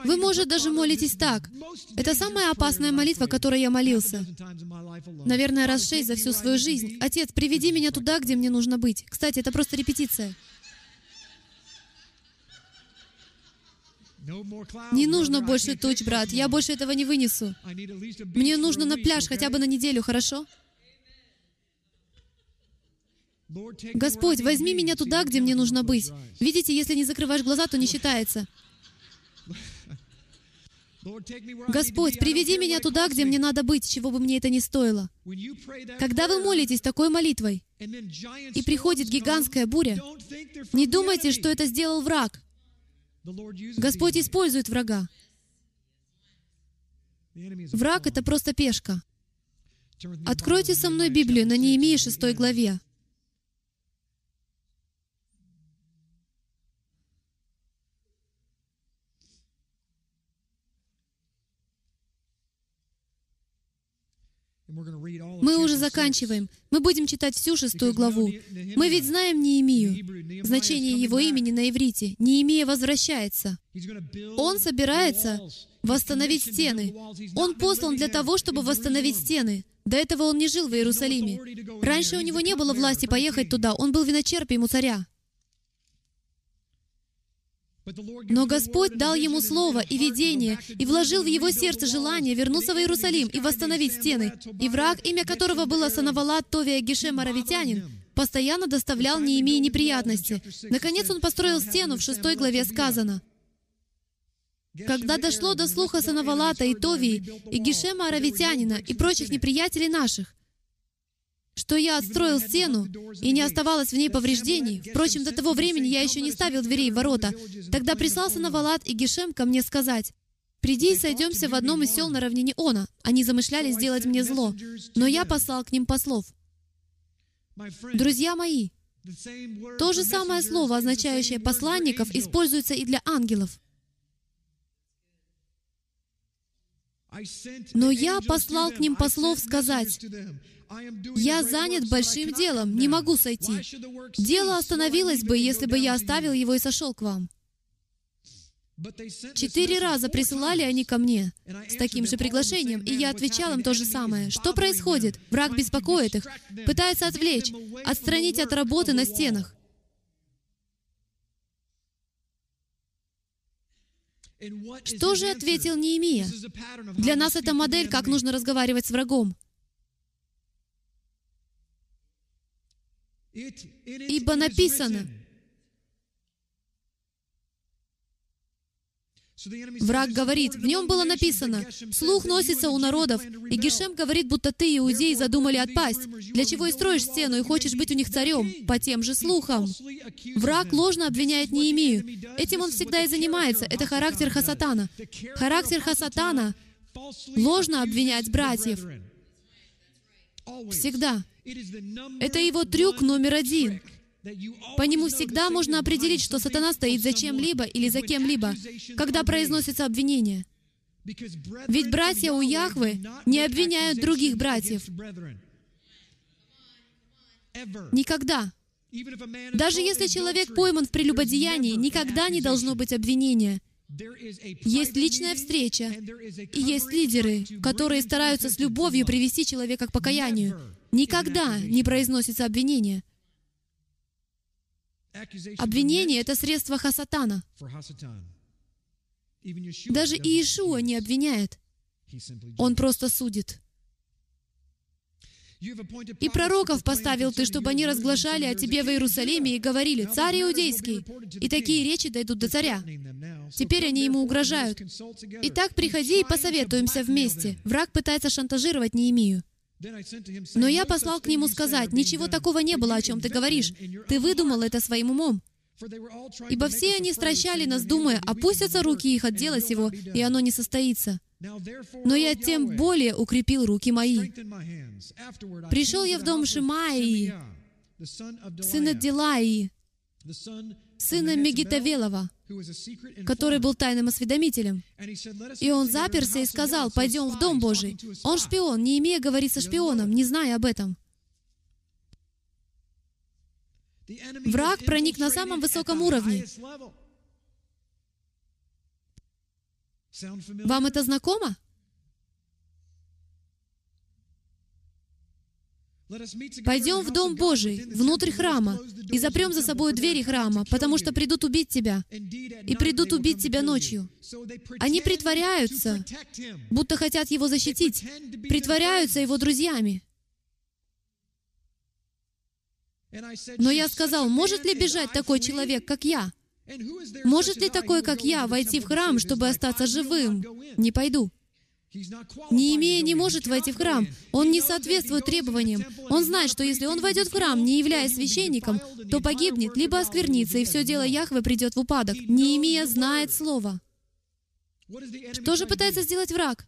Вы, может, даже молитесь так. Это самая опасная молитва, которой я молился. Наверное, раз шесть за всю свою жизнь. Отец, приведи меня туда, где мне нужно быть. Кстати, это просто репетиция. Не нужно больше туч, брат. Я больше этого не вынесу. Мне нужно на пляж хотя бы на неделю, хорошо? Господь, возьми меня туда, где мне нужно быть. Видите, если не закрываешь глаза, то не считается. Господь, приведи меня туда, где мне надо быть, чего бы мне это ни стоило. Когда вы молитесь такой молитвой, и приходит гигантская буря, не думайте, что это сделал враг. Господь использует врага. Враг — это просто пешка. Откройте со мной Библию на Неемии 6 главе. Мы уже заканчиваем. Мы будем читать всю шестую главу. Мы ведь знаем Неемию. Значение его имени на иврите. Неемия возвращается. Он собирается восстановить стены. Он послан для того, чтобы восстановить стены. До этого он не жил в Иерусалиме. Раньше у него не было власти поехать туда. Он был виночерпием у царя. Но Господь дал ему слово и видение, и вложил в его сердце желание вернуться в Иерусалим и восстановить стены. И враг, имя которого было Санавалат Товия Гешем Аравитянин, постоянно доставлял Неемии неприятности. Наконец он построил стену, в шестой главе сказано. Когда дошло до слуха Санавалата и Товии, и Гешема Аравитянина, и прочих неприятелей наших, что я отстроил стену, и не оставалось в ней повреждений. Впрочем, до того времени я еще не ставил дверей в ворота. Тогда прислался Навалат и Гешем ко мне сказать, «Приди и сойдемся в одном из сел на равнине Она. Они замышляли сделать мне зло, но я послал к ним послов». Друзья мои, то же самое слово, означающее посланников, используется и для ангелов. Но я послал к ним послов сказать, «Я занят большим делом, не могу сойти. Дело остановилось бы, если бы я оставил его и сошел к вам». Четыре раза присылали они ко мне с таким же приглашением, и я отвечал им то же самое. Что происходит? Враг беспокоит их, пытается отвлечь, отстранить от работы на стенах. Что же ответил Неемия? Для нас это модель, как нужно разговаривать с врагом. Ибо написано, Враг говорит, в нем было написано, «Слух носится у народов», и Гешем говорит, будто ты, иудеи, задумали отпасть, для чего и строишь стену, и хочешь быть у них царем, по тем же слухам. Враг ложно обвиняет Неемию. Этим он всегда и занимается. Это характер Хасатана. Характер Хасатана — ложно обвинять братьев. Всегда. Это его трюк номер один — по нему всегда можно определить, что сатана стоит за чем-либо или за кем-либо, когда произносится обвинение. Ведь братья у Яхвы не обвиняют других братьев. Никогда. Даже если человек пойман в прелюбодеянии, никогда не должно быть обвинения. Есть личная встреча, и есть лидеры, которые стараются с любовью привести человека к покаянию. Никогда не произносится обвинение. Обвинение — это средство Хасатана. Даже Иешуа не обвиняет. Он просто судит. И пророков поставил ты, чтобы они разглашали о тебе в Иерусалиме и говорили, «Царь Иудейский!» И такие речи дойдут до царя. Теперь они ему угрожают. Итак, приходи и посоветуемся вместе. Враг пытается шантажировать Неемию. Но я послал к нему сказать, «Ничего такого не было, о чем ты говоришь. Ты выдумал это своим умом». Ибо все они стращали нас, думая, опустятся руки их от дела сего, и оно не состоится. Но я тем более укрепил руки мои. Пришел я в дом Шимаии, сына Дилаи, сына Мегитавелова, который был тайным осведомителем. И он заперся и сказал, «Пойдем в Дом Божий». Он шпион, не имея говорить со шпионом, не зная об этом. Враг проник на самом высоком уровне. Вам это знакомо? Пойдем в Дом Божий, внутрь храма, и запрем за собой двери храма, потому что придут убить тебя, и придут убить тебя ночью. Они притворяются, будто хотят его защитить, притворяются его друзьями. Но я сказал, может ли бежать такой человек, как я? Может ли такой, как я, войти в храм, чтобы остаться живым? Не пойду. Неемея не может войти в храм. Он не соответствует требованиям. Он знает, что если он войдет в храм, не являясь священником, то погибнет, либо осквернится, и все дело Яхве придет в упадок. Неемия знает Слово. Что же пытается сделать враг?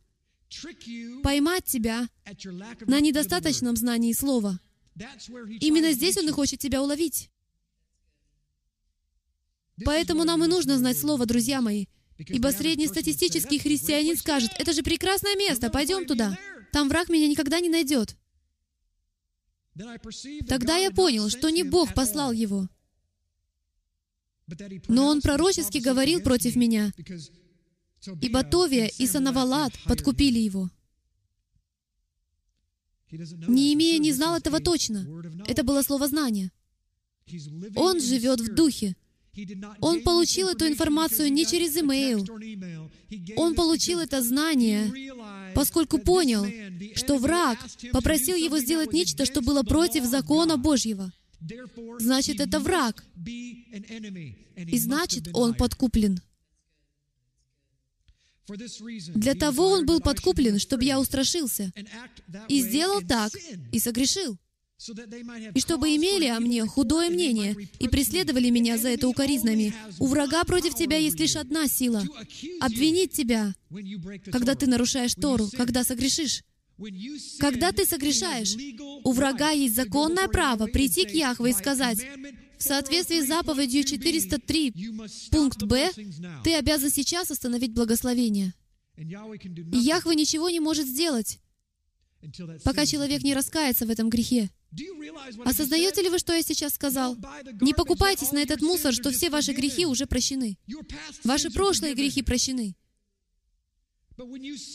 Поймать тебя на недостаточном знании Слова. Именно здесь он и хочет тебя уловить. Поэтому нам и нужно знать Слово, друзья мои. Ибо среднестатистический христианин скажет, это же прекрасное место, пойдем туда. Там враг меня никогда не найдет. Тогда я понял, что не Бог послал его, но он пророчески говорил против меня, ибо Товия и Санавалат подкупили его. Неемия не знал этого точно. Это было слово знания. Он живет в духе. Он получил эту информацию не через имейл. Он получил это знание, поскольку понял, что враг попросил его сделать нечто, что было против закона Божьего. Значит, это враг. И значит, он подкуплен. Для того он был подкуплен, чтобы я устрашился. И сделал так, и согрешил. И чтобы имели о мне худое мнение и преследовали меня за это укоризнами. У врага против тебя есть лишь одна сила — обвинить тебя, когда ты нарушаешь Тору, когда согрешишь. Когда ты согрешаешь, у врага есть законное право прийти к Яхве и сказать, в соответствии с заповедью 403, пункт Б, ты обязан сейчас остановить благословение. И Яхве ничего не может сделать, пока человек не раскается в этом грехе. Осознаете ли вы, что я сейчас сказал? Не покупайтесь на этот мусор, что все ваши грехи уже прощены. Ваши прошлые грехи прощены.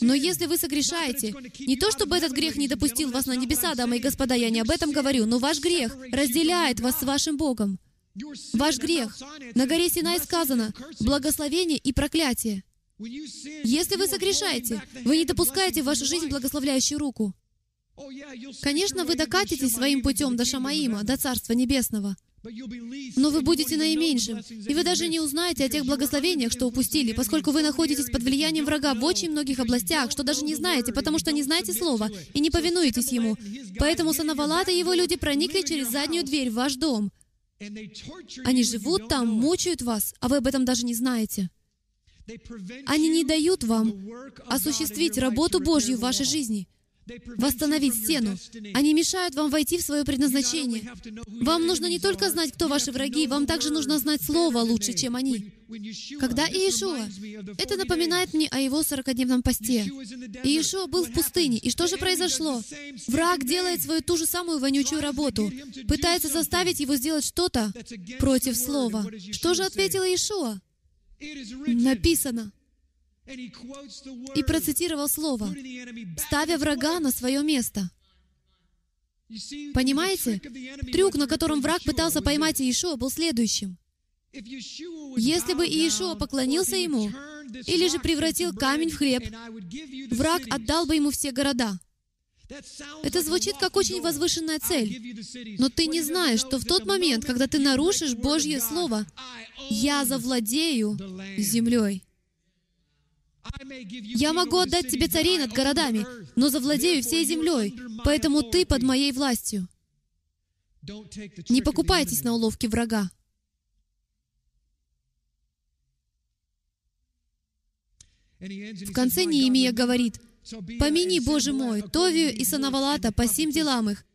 Но если вы согрешаете, не то чтобы этот грех не допустил вас на небеса, дамы и господа, я не об этом говорю, но ваш грех разделяет вас с вашим Богом. Ваш грех. На горе Синай сказано «благословение и проклятие». Если вы согрешаете, вы не допускаете в вашу жизнь благословляющую руку. Конечно, вы докатитесь своим путем до Шамаима, до Царства Небесного. Но вы будете наименьшим, и вы даже не узнаете о тех благословениях, что упустили, поскольку вы находитесь под влиянием врага в очень многих областях, что даже не знаете, потому что не знаете слова и не повинуетесь ему. Поэтому Санавалат и его люди проникли через заднюю дверь в ваш дом. Они живут там, мучают вас, а вы об этом даже не знаете. Они не дают вам осуществить работу Божью в вашей жизни — восстановить стену. Они мешают вам войти в свое предназначение. Вам нужно не только знать, кто ваши враги, вам также нужно знать Слово лучше, чем они. Когда Иешуа, это напоминает мне о его сорокодневном посте. Иешуа был в пустыне, и что же произошло? Враг делает свою ту же самую вонючую работу, пытается заставить его сделать что-то против Слова. Что же ответил Иешуа? Написано, и процитировал слово, ставя врага на свое место. Понимаете? Трюк, на котором враг пытался поймать Иешуа, был следующим. Если бы Иешуа поклонился ему, или же превратил камень в хлеб, враг отдал бы ему все города. Это звучит как очень возвышенная цель. Но ты не знаешь, что в тот момент, когда ты нарушишь Божье Слово, «Я завладею землей». Я могу отдать тебе царей над городами, но завладею всей землей, поэтому ты под моей властью. Не покупайтесь на уловки врага. В конце Неемия говорит, «Помяни, Боже мой, Товию и Санавалата по сим делам их,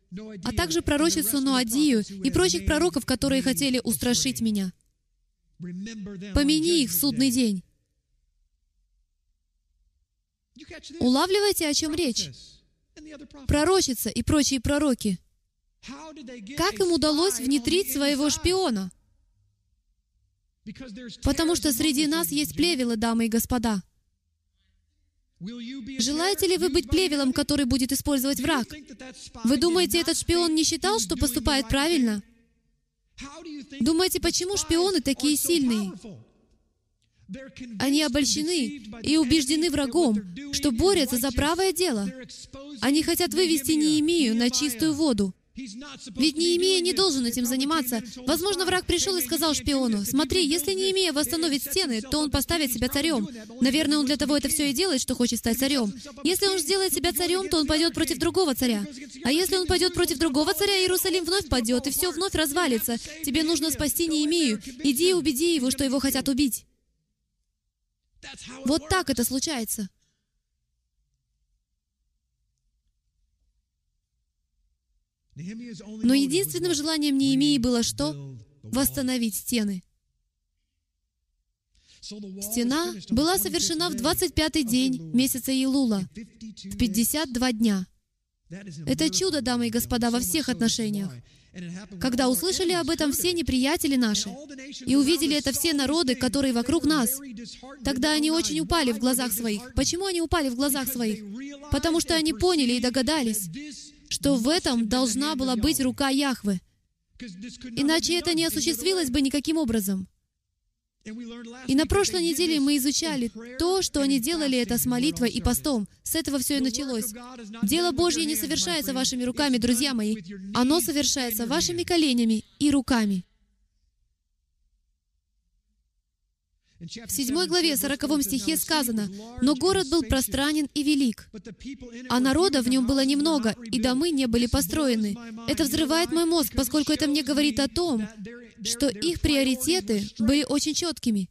а также пророчицу Ноадию и прочих пророков, которые хотели устрашить меня. Помяни их в судный день. Улавливаете, о чем речь? Пророчица и прочие пророки. Как им удалось внедрить своего шпиона? Потому что среди нас есть плевелы, дамы и господа. Желаете ли вы быть плевелом, который будет использовать враг? Вы думаете, этот шпион не считал, что поступает правильно? Думаете, почему шпионы такие сильные? Они обольщены и убеждены врагом, что борются за правое дело. Они хотят вывести Неемию на чистую воду. Ведь Неемия не должен этим заниматься. Возможно, враг пришел и сказал шпиону, «Смотри, если Неемия восстановит стены, то он поставит себя царем. Наверное, он для того это все и делает, что хочет стать царем. Если он сделает себя царем, то он пойдет против другого царя. А если он пойдет против другого царя, Иерусалим вновь падет, и все вновь развалится. Тебе нужно спасти Неемию. Иди и убеди его, что его хотят убить». Вот так это случается. Но единственным желанием Неемии было что? Восстановить стены. Стена была совершена в 25-й день месяца Илула, в 52 дня. Это чудо, дамы и господа, во всех отношениях. Когда услышали об этом все неприятели наши, и увидели это все народы, которые вокруг нас, тогда они очень упали в глазах своих. Почему они упали в глазах своих? Потому что они поняли и догадались, что в этом должна была быть рука Яхвы. Иначе это не осуществилось бы никаким образом. И на прошлой неделе мы изучали то, что они делали это с молитвой и постом. С этого все и началось. Дело Божье не совершается вашими руками, друзья мои. Оно совершается вашими коленями и руками. В седьмой главе, сороковом стихе сказано, «Но город был пространен и велик, а народа в нем было немного, и домы не были построены». Это взрывает мой мозг, поскольку это мне говорит о том, что их приоритеты были очень четкими.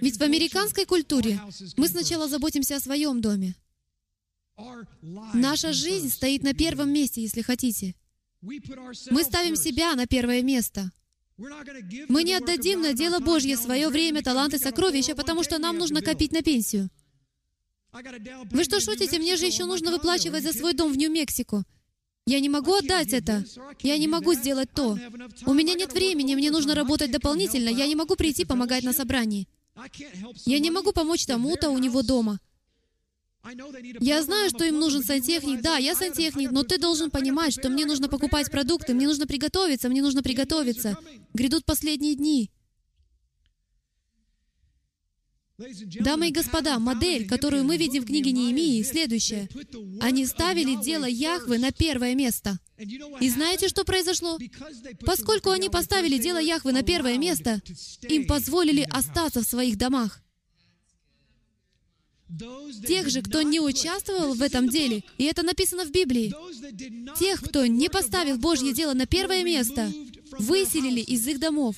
Ведь в американской культуре мы сначала заботимся о своем доме. Наша жизнь стоит на первом месте, если хотите. Мы ставим себя на первое место. Мы не отдадим на дело Божье свое время, таланты, сокровища, потому что нам нужно копить на пенсию. Вы что шутите? Мне же еще нужно выплачивать за свой дом в Нью-Мексико. Я не могу отдать это. Я не могу сделать то. У меня нет времени, мне нужно работать дополнительно. Я не могу прийти помогать на собрании. Я не могу помочь тому-то у него дома. Я знаю, что им нужен сантехник. Да, я сантехник, но ты должен понимать, что мне нужно покупать продукты, мне нужно приготовиться, мне нужно приготовиться. Грядут последние дни. Дамы и господа, модель, которую мы видим в книге Неемии, следующая. Они ставили дело Яхвы на первое место. И знаете, что произошло? Поскольку они поставили дело Яхвы на первое место, им позволили остаться в своих домах. Тех же, кто не участвовал в этом деле, и это написано в Библии, тех, кто не поставил Божье дело на первое место, выселили из их домов.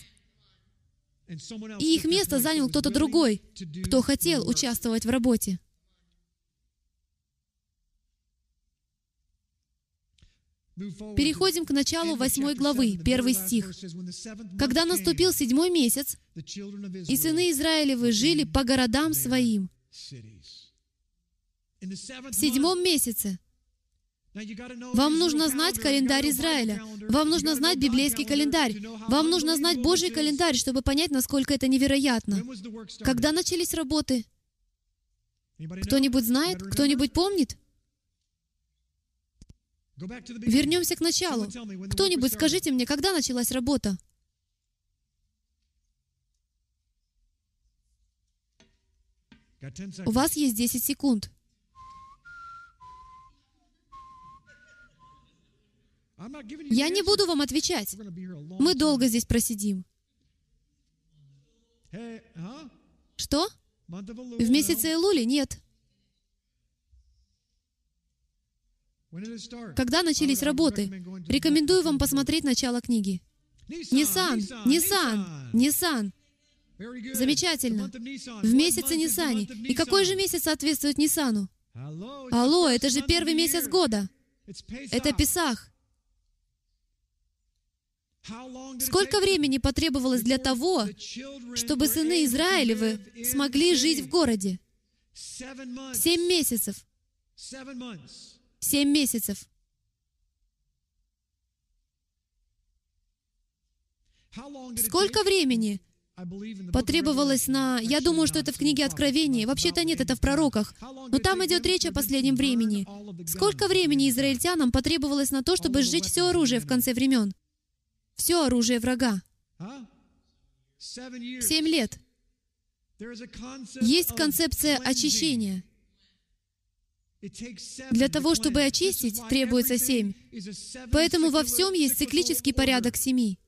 И их место занял кто-то другой, кто хотел участвовать в работе. Переходим к началу восьмой главы, первый стих. «Когда наступил седьмой месяц, и сыны Израилевы жили по городам своим». В седьмом месяце вам нужно знать календарь Израиля. Вам нужно знать библейский календарь. Вам нужно знать Божий календарь, чтобы понять, насколько это невероятно. Когда начались работы? Кто-нибудь знает? Кто-нибудь помнит? Вернемся к началу. Кто-нибудь скажите мне, когда началась работа? У вас есть 10 секунд. Я не буду вам отвечать. Мы долго здесь просидим. Что? В месяце Элули? Нет. Когда начались работы? Рекомендую вам посмотреть начало книги. Ниссан, Ниссан, Ниссан. Замечательно. В месяце Ниссане. И какой же месяц соответствует Ниссану? Алло, это же первый месяц года. Это Песах. Сколько времени потребовалось для того, чтобы сыны Израилевы смогли жить в городе? Семь месяцев. Семь месяцев. Сколько времени потребовалось на... Я думаю, что это в книге Откровения. Вообще-то нет, это в пророках. Но там идет речь о последнем времени. Сколько времени израильтянам потребовалось на то, чтобы сжечь все оружие в конце времен? Все оружие врага. Семь лет. Есть концепция очищения. Для того, чтобы очистить, требуется семь. Поэтому во всем есть циклический порядок семи.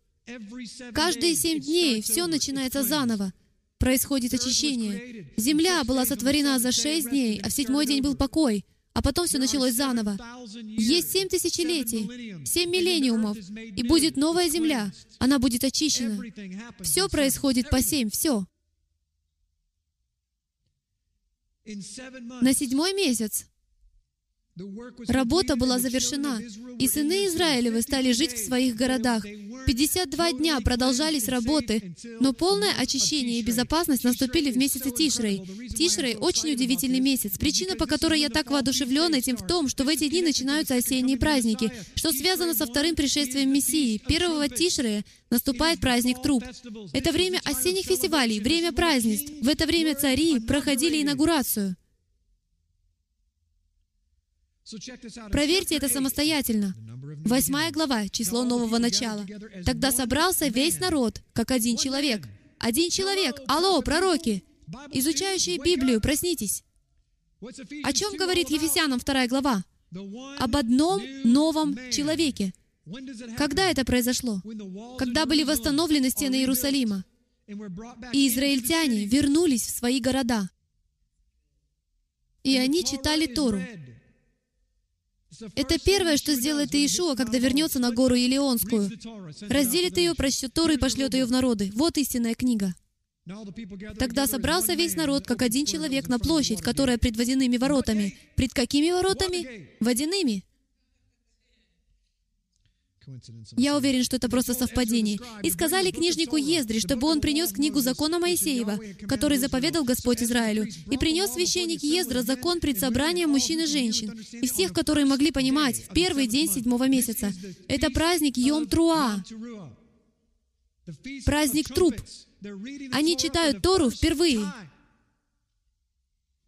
Каждые семь дней все начинается заново. Происходит очищение. Земля была сотворена за шесть дней, а в седьмой день был покой. А потом все началось заново. Есть семь тысячелетий, семь миллениумов, и будет новая земля. Она будет очищена. Все происходит по семь, все. На седьмой месяц Работа была завершена, и сыны Израилевы стали жить в своих городах. 52 дня продолжались работы, но полное очищение и безопасность наступили в месяце Тишрей. Тишрей — очень удивительный месяц. Причина, по которой я так воодушевлен этим, в том, что в эти дни начинаются осенние праздники, что связано со вторым пришествием Мессии. Первого Тишрея наступает праздник труп. Это время осенних фестивалей, время празднеств. В это время цари проходили инаугурацию. Проверьте это самостоятельно. Восьмая глава, число нового начала. Тогда собрался весь народ, как один человек. Один человек. Алло, пророки! Изучающие Библию, проснитесь. О чем говорит Ефесянам вторая глава? Об одном новом человеке. Когда это произошло? Когда были восстановлены стены Иерусалима? И израильтяне вернулись в свои города. И они читали Тору. Это первое, что сделает Иешуа, когда вернется на гору Елеонскую. Разделит ее, прочтет Тору и пошлет ее в народы. Вот истинная книга. Тогда собрался весь народ, как один человек, на площадь, которая пред водяными воротами. Пред какими воротами? Водяными. Я уверен, что это просто совпадение. «И сказали книжнику Ездри, чтобы он принес книгу закона Моисеева, который заповедал Господь Израилю. И принес священник Ездра закон пред собранием мужчин и женщин, и всех, которые могли понимать, в первый день седьмого месяца. Это праздник Йом-Труа, праздник труп. Они читают Тору впервые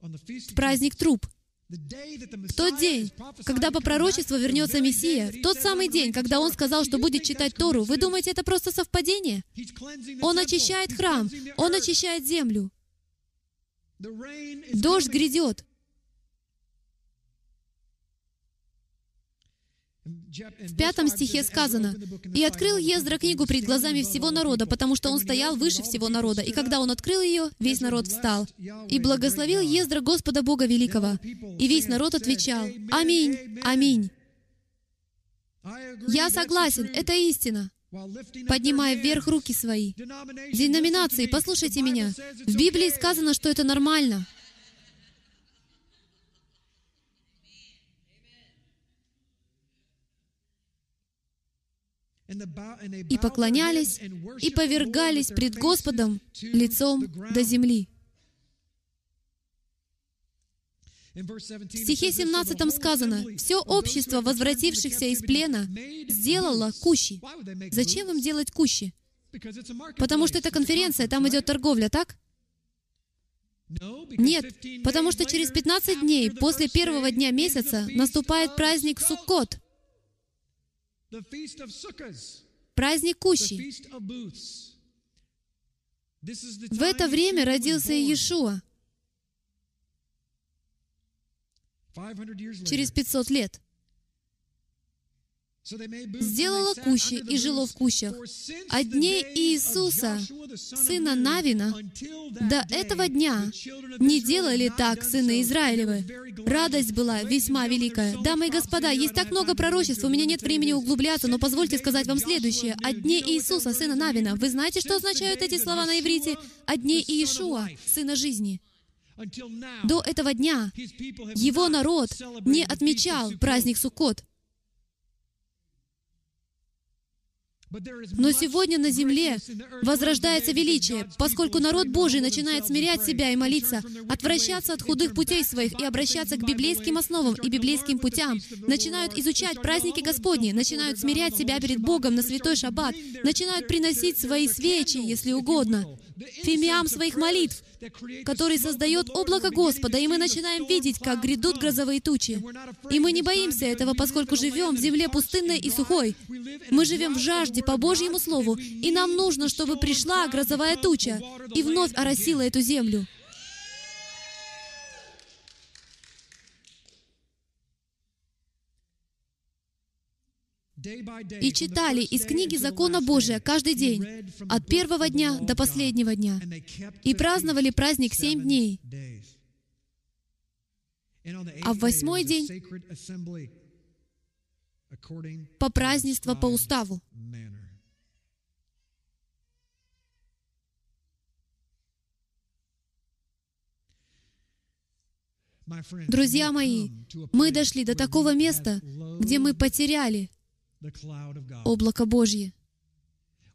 в праздник труп. В тот день, когда по пророчеству вернется Мессия, в тот самый день, когда Он сказал, что будет читать Тору, вы думаете, это просто совпадение? Он очищает храм, Он очищает землю. Дождь грядет. В пятом стихе сказано, «И открыл Ездра книгу пред глазами всего народа, потому что он стоял выше всего народа. И когда он открыл ее, весь народ встал. И благословил Ездра Господа Бога Великого. И весь народ отвечал, Аминь, Аминь». Я согласен, это истина. Поднимая вверх руки свои. Деноминации, послушайте меня. В Библии сказано, что это нормально. И поклонялись, и повергались пред Господом лицом до земли. В стихе 17 сказано, «Все общество, возвратившихся из плена, сделало кущи». Зачем им делать кущи? Потому что это конференция, там идет торговля, так? Нет, потому что через 15 дней после первого дня месяца наступает праздник Суккот — праздник Кущи. В это время родился Иешуа. Через 500 лет сделала кущи и жило в кущах. От дней Иисуса, сына Навина, до этого дня не делали так сыны Израилевы. Радость была весьма великая. Дамы и господа, есть так много пророчеств, у меня нет времени углубляться, но позвольте сказать вам следующее. От дней Иисуса, сына Навина. Вы знаете, что означают эти слова на иврите? От дней Иешуа, сына жизни. До этого дня его народ не отмечал праздник Суккот. Но сегодня на земле возрождается величие, поскольку народ Божий начинает смирять себя и молиться, отвращаться от худых путей своих и обращаться к библейским основам и библейским путям, начинают изучать праздники Господни, начинают смирять себя перед Богом на святой шаббат, начинают приносить свои свечи, если угодно, фимиам своих молитв, который создает облако Господа, и мы начинаем видеть, как грядут грозовые тучи. И мы не боимся этого, поскольку живем в земле пустынной и сухой. Мы живем в жажде по Божьему Слову, и нам нужно, чтобы пришла грозовая туча и вновь оросила эту землю. И читали из книги Закона Божия каждый день, от первого дня до последнего дня, и праздновали праздник семь дней. А в восьмой день по празднеству по уставу. Друзья мои, мы дошли до такого места, где мы потеряли облако Божье.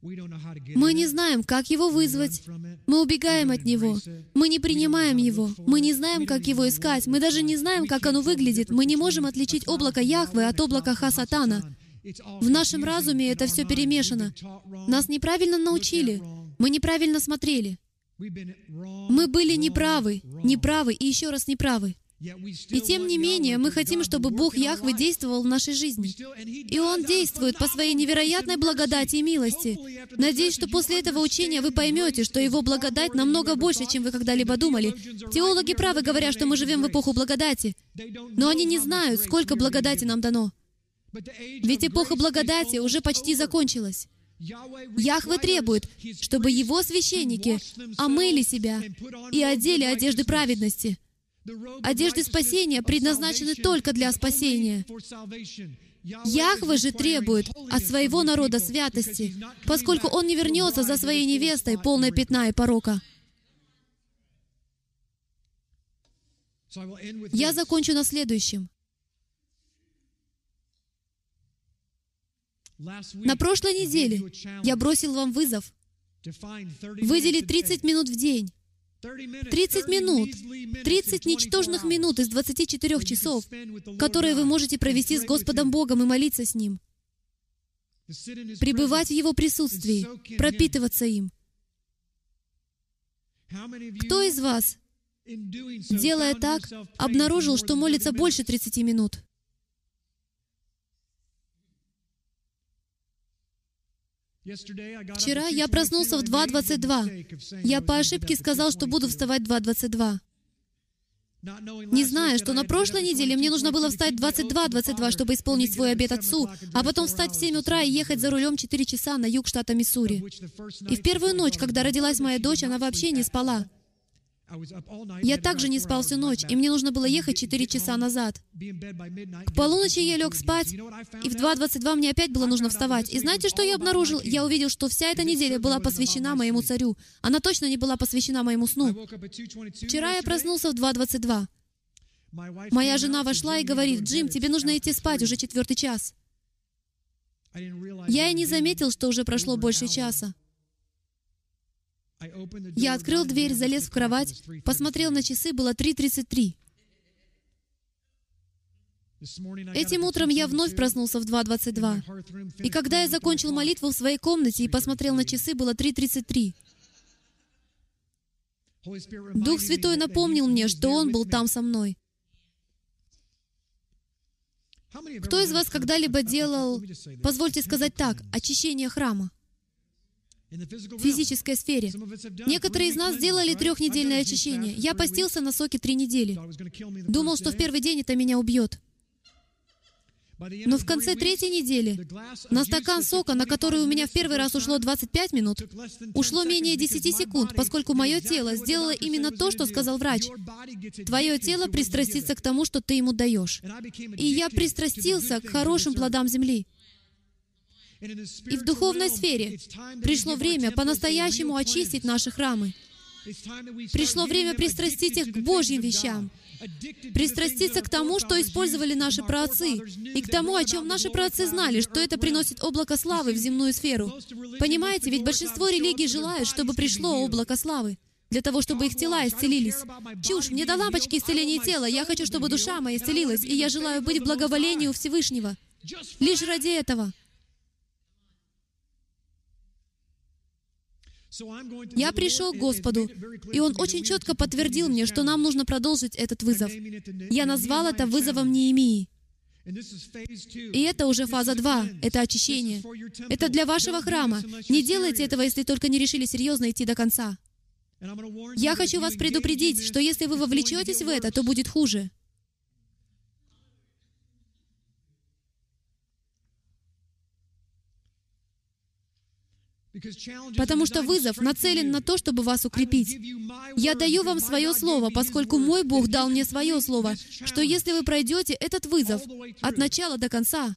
Мы не знаем, как его вызвать. Мы убегаем от него. Мы не принимаем его. Мы не знаем, как его искать. Мы даже не знаем, как оно выглядит. Мы не можем отличить облако Яхвы от облака Хасатана. В нашем разуме это все перемешано. Нас неправильно научили. Мы неправильно смотрели. Мы были неправы, неправы и еще раз неправы. И тем не менее, мы хотим, чтобы Бог Яхве действовал в нашей жизни. И Он действует по своей невероятной благодати и милости. Надеюсь, что после этого учения вы поймете, что Его благодать намного больше, чем вы когда-либо думали. Теологи правы, говоря, что мы живем в эпоху благодати. Но они не знают, сколько благодати нам дано. Ведь эпоха благодати уже почти закончилась. Яхве требует, чтобы его священники омыли себя и одели одежды праведности. Одежды спасения предназначены только для спасения. Яхве же требует от своего народа святости, поскольку он не вернется за своей невестой, полной пятна и порока. Я закончу на следующем. На прошлой неделе я бросил вам вызов выделить 30 минут в день. 30 минут, 30 ничтожных минут из 24 часов, которые вы можете провести с Господом Богом и молиться с Ним. Пребывать в Его присутствии, пропитываться им. Кто из вас, делая так, обнаружил, что молится больше 30 минут? Вчера я проснулся в 2.22. Я по ошибке сказал, что буду вставать в 2.22. Не зная, что на прошлой неделе мне нужно было встать в 22-22, чтобы исполнить свой обет Отцу, а потом встать в 7 утра и ехать за рулем 4 часа на юг штата Миссури. И в первую ночь, когда родилась моя дочь, она вообще не спала. Я также не спал всю ночь, и мне нужно было ехать 4 часа назад. К полуночи я лег спать, и в 2.22 мне опять было нужно вставать. И знаете, что я обнаружил? Я увидел, что вся эта неделя была посвящена моему царю. Она точно не была посвящена моему сну. Вчера я проснулся в 2.22. Моя жена вошла и говорит, «Джим, тебе нужно идти спать, уже четвертый час». Я и не заметил, что уже прошло больше часа. Я открыл дверь, залез в кровать, посмотрел на часы, было 3.33. Этим утром я вновь проснулся в 2.22. И когда я закончил молитву в своей комнате и посмотрел на часы, было 3.33. Дух Святой напомнил мне, что Он был там со мной. Кто из вас когда-либо делал, позвольте сказать так, очищение храма? В физической сфере. Некоторые из нас сделали трехнедельное очищение. Я постился на соке три недели. Думал, что в первый день это меня убьет. Но в конце третьей недели на стакан сока, на который у меня в первый раз ушло 25 минут, ушло менее 10 секунд, поскольку мое тело сделало именно то, что сказал врач. Твое тело пристрастится к тому, что ты ему даешь. И я пристрастился к хорошим плодам земли. И в духовной сфере пришло время по-настоящему очистить наши храмы. Пришло время пристрастить их к Божьим вещам, пристраститься к тому, что использовали наши праотцы, и к тому, о чем наши праотцы знали, что это приносит облако славы в земную сферу. Понимаете, ведь большинство религий желают, чтобы пришло облако славы для того, чтобы их тела исцелились. Чушь, мне до лампочки исцеления тела. Я хочу, чтобы душа моя исцелилась, и я желаю быть в благоволении у Всевышнего. Лишь ради этого. Я пришел к Господу, и Он очень четко подтвердил мне, что нам нужно продолжить этот вызов. Я назвал это вызовом Неемии. И это уже фаза 2, это очищение. Это для вашего храма. Не делайте этого, если только не решили серьезно идти до конца. Я хочу вас предупредить, что если вы вовлечетесь в это, то будет хуже. Потому что вызов нацелен на то, чтобы вас укрепить. Я даю вам свое слово, поскольку мой Бог дал мне свое слово, что если вы пройдете этот вызов от начала до конца,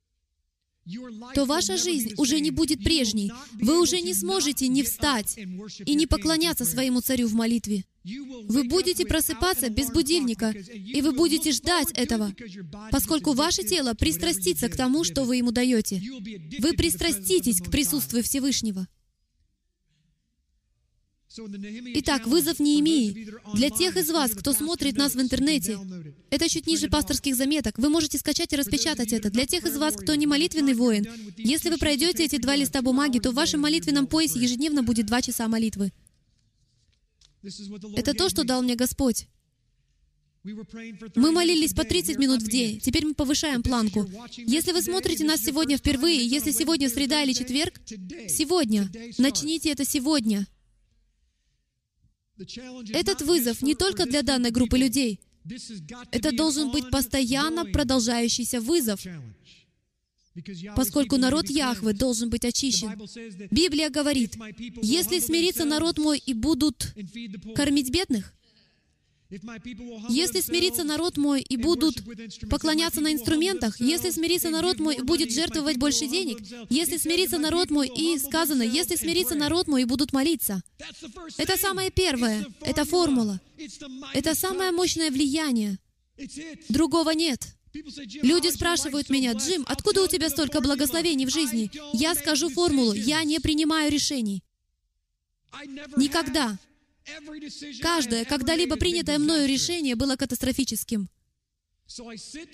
то ваша жизнь уже не будет прежней. Вы уже не сможете не встать и не поклоняться своему царю в молитве. Вы будете просыпаться без будильника, и вы будете ждать этого, поскольку ваше тело пристрастится к тому, что вы ему даете. Вы пристраститесь к присутствию Всевышнего. Итак, вызов Неемии. Для тех из вас, кто смотрит нас в интернете, это чуть ниже пасторских заметок. Вы можете скачать и распечатать это. Для тех из вас, кто не молитвенный воин, если вы пройдете эти два листа бумаги, то в вашем молитвенном поясе ежедневно будет два часа молитвы. Это то, что дал мне Господь. Мы молились по 30 минут в день. Теперь мы повышаем планку. Если вы смотрите нас сегодня впервые, если сегодня среда или четверг, сегодня. Начните это сегодня. Этот вызов не только для данной группы людей. Это должен быть постоянно продолжающийся вызов. поскольку народ Яхвы должен быть очищен. Библия говорит, если смирится народ мой и будут кормить бедных, если смирится народ мой и будут поклоняться на инструментах, если смирится народ мой и будет жертвовать больше денег, если смирится народ мой и сказано, если смирится народ мой и будут молиться. Это самое первое, это формула. Это самое мощное влияние. Другого нет. Люди спрашивают меня, Джим, откуда у тебя столько благословений в жизни? Я скажу формулу, я не принимаю решений. Никогда. Каждое когда-либо принятое мною решение было катастрофическим.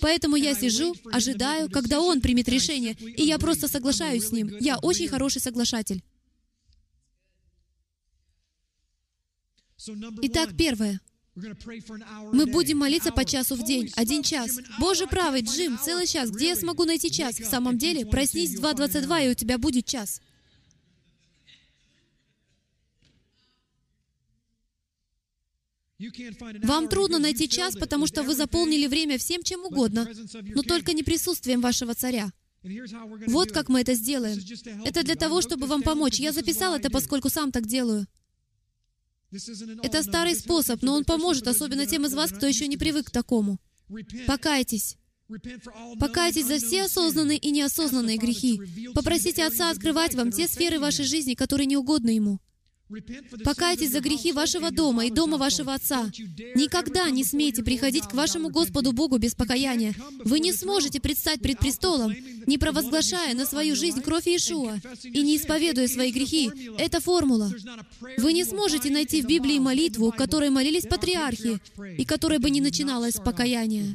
Поэтому я сижу, ожидаю, когда он примет решение, и я просто соглашаюсь с ним. Я очень хороший соглашатель. Итак, первое. Мы будем молиться по часу в день, один час. Боже правый, Джим, целый час. Где я смогу найти час? В самом деле, проснись в 2.22, и у тебя будет час. Вам трудно найти час, потому что вы заполнили время всем чем угодно, но только не присутствием вашего царя. Вот как мы это сделаем. Это для того, чтобы вам помочь. Я записал это, поскольку сам так делаю. Это старый способ, но он поможет, особенно тем из вас, кто еще не привык к такому. Покайтесь. Покайтесь за все осознанные и неосознанные грехи. Попросите Отца открывать вам те сферы вашей жизни, которые не угодны Ему. Покайтесь за грехи вашего дома и дома вашего отца. Никогда не смейте приходить к вашему Господу Богу без покаяния. Вы не сможете предстать пред престолом, не провозглашая на свою жизнь кровь Иешуа и не исповедуя свои грехи. Это формула. Вы не сможете найти в Библии молитву, которой молились патриархи, и которая бы не начиналась с покаяния.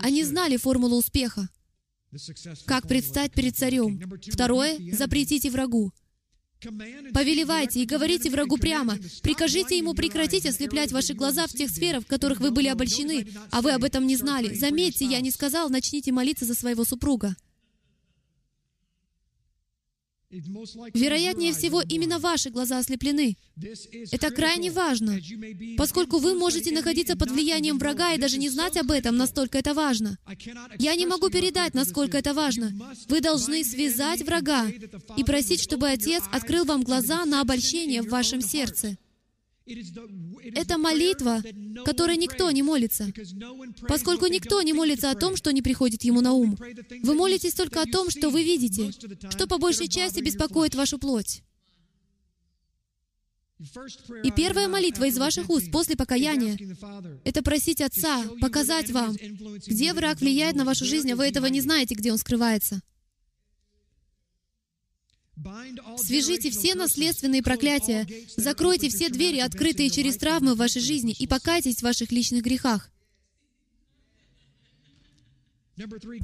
Они знали формулу успеха. Как предстать перед царем. Второе — запретите врагу. Повелевайте и говорите врагу прямо. Прикажите ему прекратить ослеплять ваши глаза в тех сферах, в которых вы были обольщены, а вы об этом не знали. Заметьте, я не сказал, начните молиться за своего супруга. Вероятнее всего, именно ваши глаза ослеплены. Это крайне важно, поскольку вы можете находиться под влиянием врага и даже не знать об этом, настолько это важно. Я не могу передать, насколько это важно. Вы должны связать врага и просить, чтобы Отец открыл вам глаза на обольщение в вашем сердце. Это молитва, которой никто не молится, поскольку никто не молится о том, что не приходит ему на ум. Вы молитесь только о том, что вы видите, что по большей части беспокоит вашу плоть. И первая молитва из ваших уст после покаяния — это просить Отца показать вам, где враг влияет на вашу жизнь, а вы этого не знаете, где он скрывается. Свяжите все наследственные проклятия, закройте все двери, открытые через травмы в вашей жизни, и покайтесь в ваших личных грехах.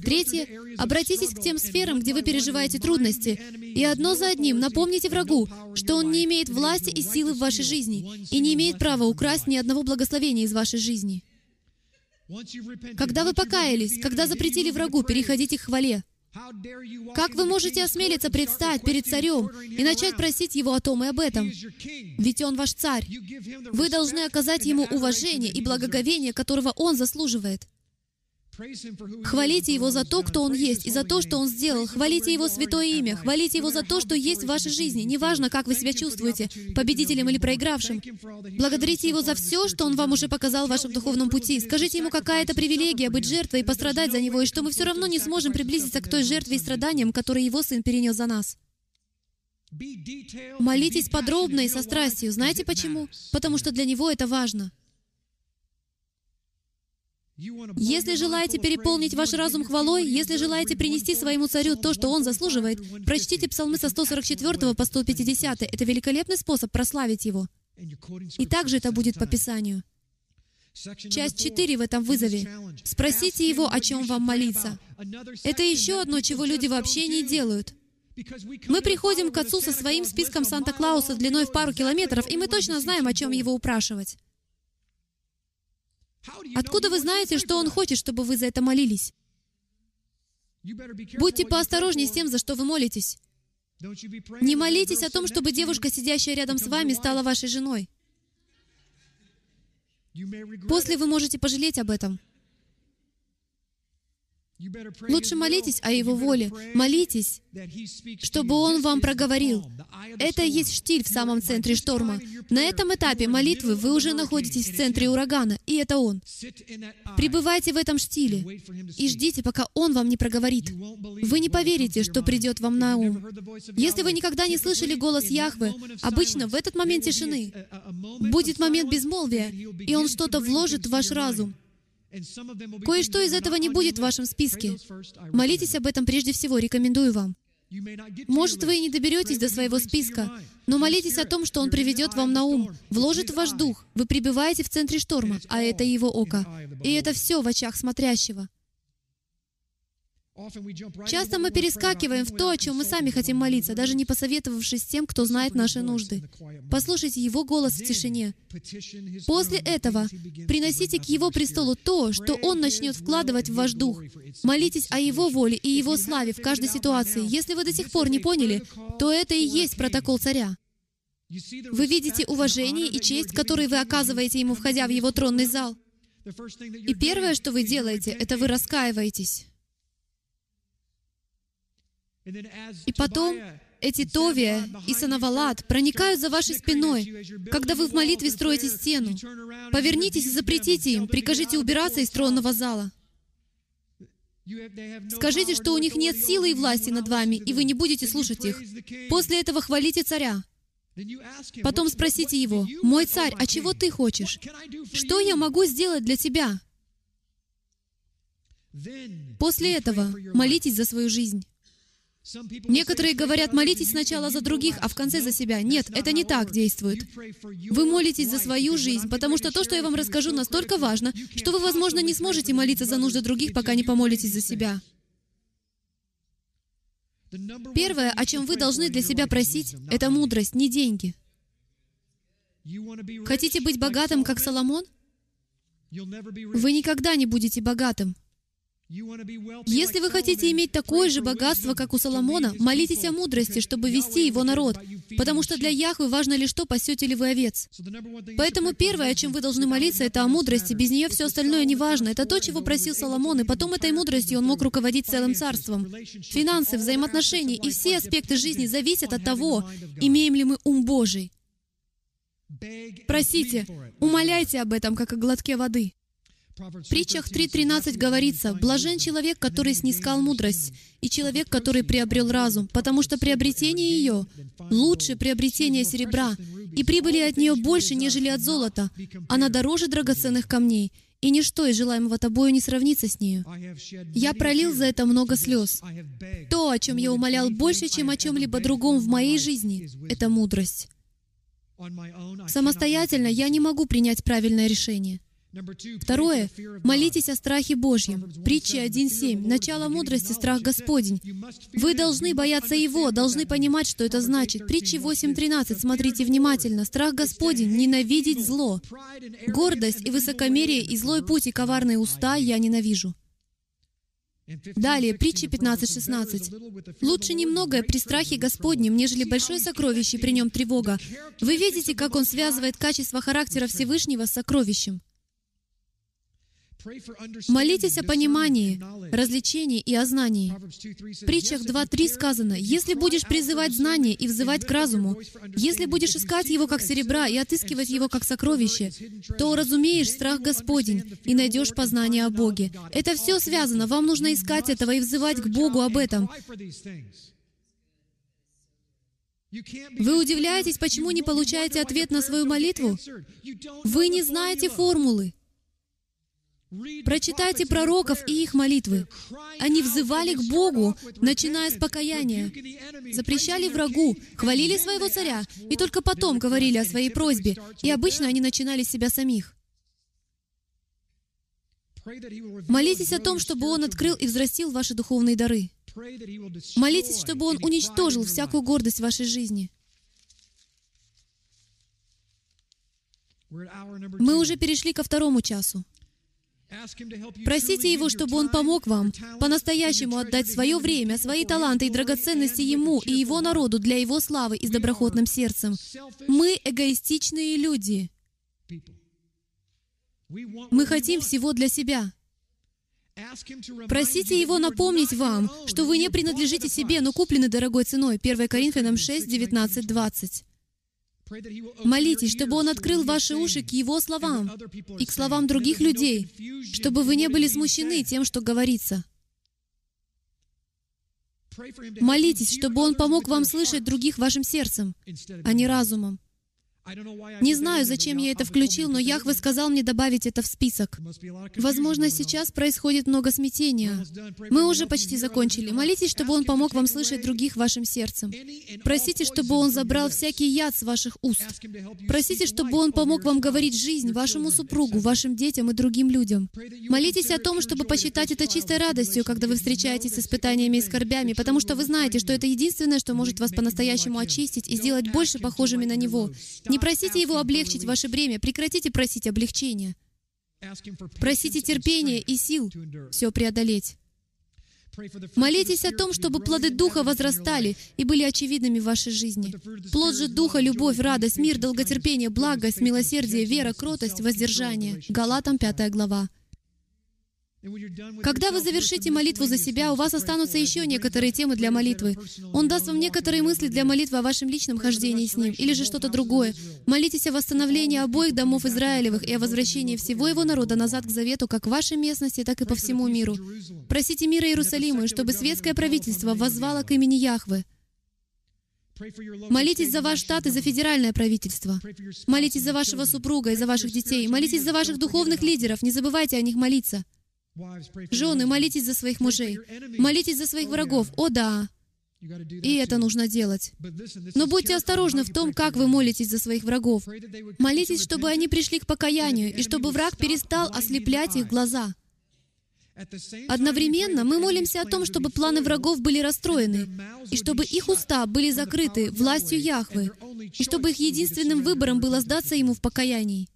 Третье. Обратитесь к тем сферам, где вы переживаете трудности, и одно за одним. напомните врагу, что он не имеет власти и силы в вашей жизни и не имеет права украсть ни одного благословения из вашей жизни. Когда вы покаялись, когда запретили врагу переходить к хвале, как вы можете осмелиться предстать перед царем и начать просить его о том и об этом? Ведь он ваш царь. Вы должны оказать ему уважение и благоговение, которого он заслуживает. Хвалите Его за то, кто Он есть, и за то, что Он сделал. Хвалите Его святое имя. Хвалите Его за то, что есть в вашей жизни. Неважно, как вы себя чувствуете, победителем или проигравшим. Благодарите Его за все, что Он вам уже показал в вашем духовном пути. Скажите Ему, какая это привилегия быть жертвой и пострадать за Него, и что мы все равно не сможем приблизиться к той жертве и страданиям, которые Его Сын перенес за нас. Молитесь подробно и со страстью. Знаете почему? Потому что для Него это важно. Если желаете переполнить ваш разум хвалой, если желаете принести своему царю то, что он заслуживает, прочтите псалмы со 144 по 150. Это великолепный способ прославить его. И также это будет по Писанию. Часть 4 в этом вызове. Спросите его, о чем вам молиться. Это еще одно, чего люди вообще не делают. Мы приходим к Отцу со своим списком Санта-Клауса длиной в пару километров, и мы точно знаем, о чем его упрашивать. Откуда вы знаете, что Он хочет, чтобы вы за это молились? Будьте поосторожнее с тем, за что вы молитесь. Не молитесь о том, чтобы девушка, сидящая рядом с вами, стала вашей женой. После вы можете пожалеть об этом. Лучше молитесь о Его воле. Молитесь, чтобы Он вам проговорил. Это есть штиль в самом центре шторма. На этом этапе молитвы вы уже находитесь в центре урагана, и это Он. Пребывайте в этом штиле и ждите, пока Он вам не проговорит. Вы не поверите, что придет вам на ум. Если вы никогда не слышали голос Яхвы, обычно в этот момент тишины будет момент безмолвия, и Он что-то вложит в ваш разум, Кое-что из этого не будет в вашем списке. Молитесь об этом прежде всего, рекомендую вам. Может, вы и не доберетесь до своего списка, но молитесь о том, что Он приведет вам на ум, вложит в ваш дух. Вы пребываете в центре шторма, а это Его око. И это все в очах смотрящего. Часто мы перескакиваем в то, о чем мы сами хотим молиться, даже не посоветовавшись с тем, кто знает наши нужды. Послушайте Его голос в тишине. После этого приносите к Его престолу то, что Он начнет вкладывать в ваш дух. Молитесь о Его воле и Его славе в каждой ситуации. Если вы до сих пор не поняли, то это и есть протокол царя. Вы видите уважение и честь, которые вы оказываете Ему, входя в Его тронный зал. И первое, что вы делаете, это вы раскаиваетесь. И потом эти Товия и Санавалат проникают за вашей спиной, когда вы в молитве строите стену. Повернитесь и запретите им, прикажите убираться из тронного зала. Скажите, что у них нет силы и власти над вами, и вы не будете слушать их. После этого хвалите царя. Потом спросите его, «Мой царь, а чего ты хочешь? Что я могу сделать для тебя?» После этого молитесь за свою жизнь. Некоторые говорят, молитесь сначала за других, а в конце за себя. Нет, это не так действует. Вы молитесь за свою жизнь, потому что то, что я вам расскажу, настолько важно, что вы, возможно, не сможете молиться за нужды других, пока не помолитесь за себя. Первое, о чем вы должны для себя просить, это мудрость, не деньги. Хотите быть богатым, как Соломон? Вы никогда не будете богатым. Если вы хотите иметь такое же богатство, как у Соломона, молитесь о мудрости, чтобы вести его народ, потому что для Яхвы важно лишь то, пасете ли вы овец. Поэтому первое, о чем вы должны молиться, это о мудрости. Без нее все остальное не важно. Это то, чего просил Соломон, и потом этой мудростью он мог руководить целым царством. Финансы, взаимоотношения и все аспекты жизни зависят от того, имеем ли мы ум Божий. Просите, умоляйте об этом, как о глотке воды. В притчах 3.13 говорится, «Блажен человек, который снискал мудрость, и человек, который приобрел разум, потому что приобретение ее лучше приобретения серебра, и прибыли от нее больше, нежели от золота. Она дороже драгоценных камней, и ничто из желаемого тобою не сравнится с нею. Я пролил за это много слез. То, о чем я умолял больше, чем о чем-либо другом в моей жизни, это мудрость. Самостоятельно я не могу принять правильное решение. Второе. Молитесь о страхе Божьем. Притча 1.7. Начало мудрости — страх Господень. Вы должны бояться Его, должны понимать, что это значит. Притча 8.13. Смотрите внимательно. Страх Господень — ненавидеть зло. Гордость и высокомерие и злой путь и коварные уста я ненавижу. Далее, притча 15.16. «Лучше немногое при страхе Господнем, нежели большое сокровище, при нем тревога». Вы видите, как он связывает качество характера Всевышнего с сокровищем. Молитесь о понимании, развлечении и о знании. В притчах 2.3 сказано, «Если будешь призывать знание и взывать к разуму, если будешь искать его как серебра и отыскивать его как сокровище, то разумеешь страх Господень и найдешь познание о Боге». Это все связано. Вам нужно искать этого и взывать к Богу об этом. Вы удивляетесь, почему не получаете ответ на свою молитву? Вы не знаете формулы. Прочитайте пророков и их молитвы. Они взывали к Богу, начиная с покаяния, запрещали врагу, хвалили своего царя, и только потом говорили о своей просьбе, и обычно они начинали с себя самих. Молитесь о том, чтобы Он открыл и взрастил ваши духовные дары. Молитесь, чтобы Он уничтожил всякую гордость в вашей жизни. Мы уже перешли ко второму часу. Просите Его, чтобы Он помог вам по-настоящему отдать свое время, свои таланты и драгоценности Ему и Его народу для Его славы и с доброхотным сердцем. Мы эгоистичные люди. Мы хотим всего для себя. Просите Его напомнить вам, что вы не принадлежите себе, но куплены дорогой ценой. 1 Коринфянам 6, 19, 20. Молитесь, чтобы Он открыл ваши уши к Его словам и к словам других людей, чтобы вы не были смущены тем, что говорится. Молитесь, чтобы Он помог вам слышать других вашим сердцем, а не разумом. Не знаю, зачем я это включил, но Яхве сказал мне добавить это в список. Возможно, сейчас происходит много смятения. Мы уже почти закончили. Молитесь, чтобы Он помог вам слышать других вашим сердцем. Просите, чтобы Он забрал всякий яд с ваших уст. Просите, чтобы Он помог вам говорить жизнь вашему супругу, вашим детям и другим людям. Молитесь о том, чтобы посчитать это чистой радостью, когда вы встречаетесь с испытаниями и скорбями, потому что вы знаете, что это единственное, что может вас по-настоящему очистить и сделать больше похожими на Него. Не просите Его облегчить ваше бремя, прекратите просить облегчения. Просите терпения и сил все преодолеть. Молитесь о том, чтобы плоды Духа возрастали и были очевидными в вашей жизни. Плод же Духа — любовь, радость, мир, долготерпение, благость, милосердие, вера, кротость, воздержание. Галатам 5 глава. Когда вы завершите молитву за себя, у вас останутся еще некоторые темы для молитвы. Он даст вам некоторые мысли для молитвы о вашем личном хождении с Ним, или же что-то другое. Молитесь о восстановлении обоих домов Израилевых и о возвращении всего его народа назад к завету, как в вашей местности, так и по всему миру. Просите мира Иерусалиму, и чтобы светское правительство воззвало к имени Яхвы. Молитесь за ваш штат и за федеральное правительство. Молитесь за вашего супруга и за ваших детей. Молитесь за ваших духовных лидеров. Не забывайте о них молиться. Жены, молитесь за своих мужей. Молитесь за своих врагов. О да, и это нужно делать. Но будьте осторожны в том, как вы молитесь за своих врагов. Молитесь, чтобы они пришли к покаянию, и чтобы враг перестал ослеплять их глаза. Одновременно мы молимся о том, чтобы планы врагов были расстроены, и чтобы их уста были закрыты властью Яхвы, и чтобы их единственным выбором было сдаться Ему в покаянии.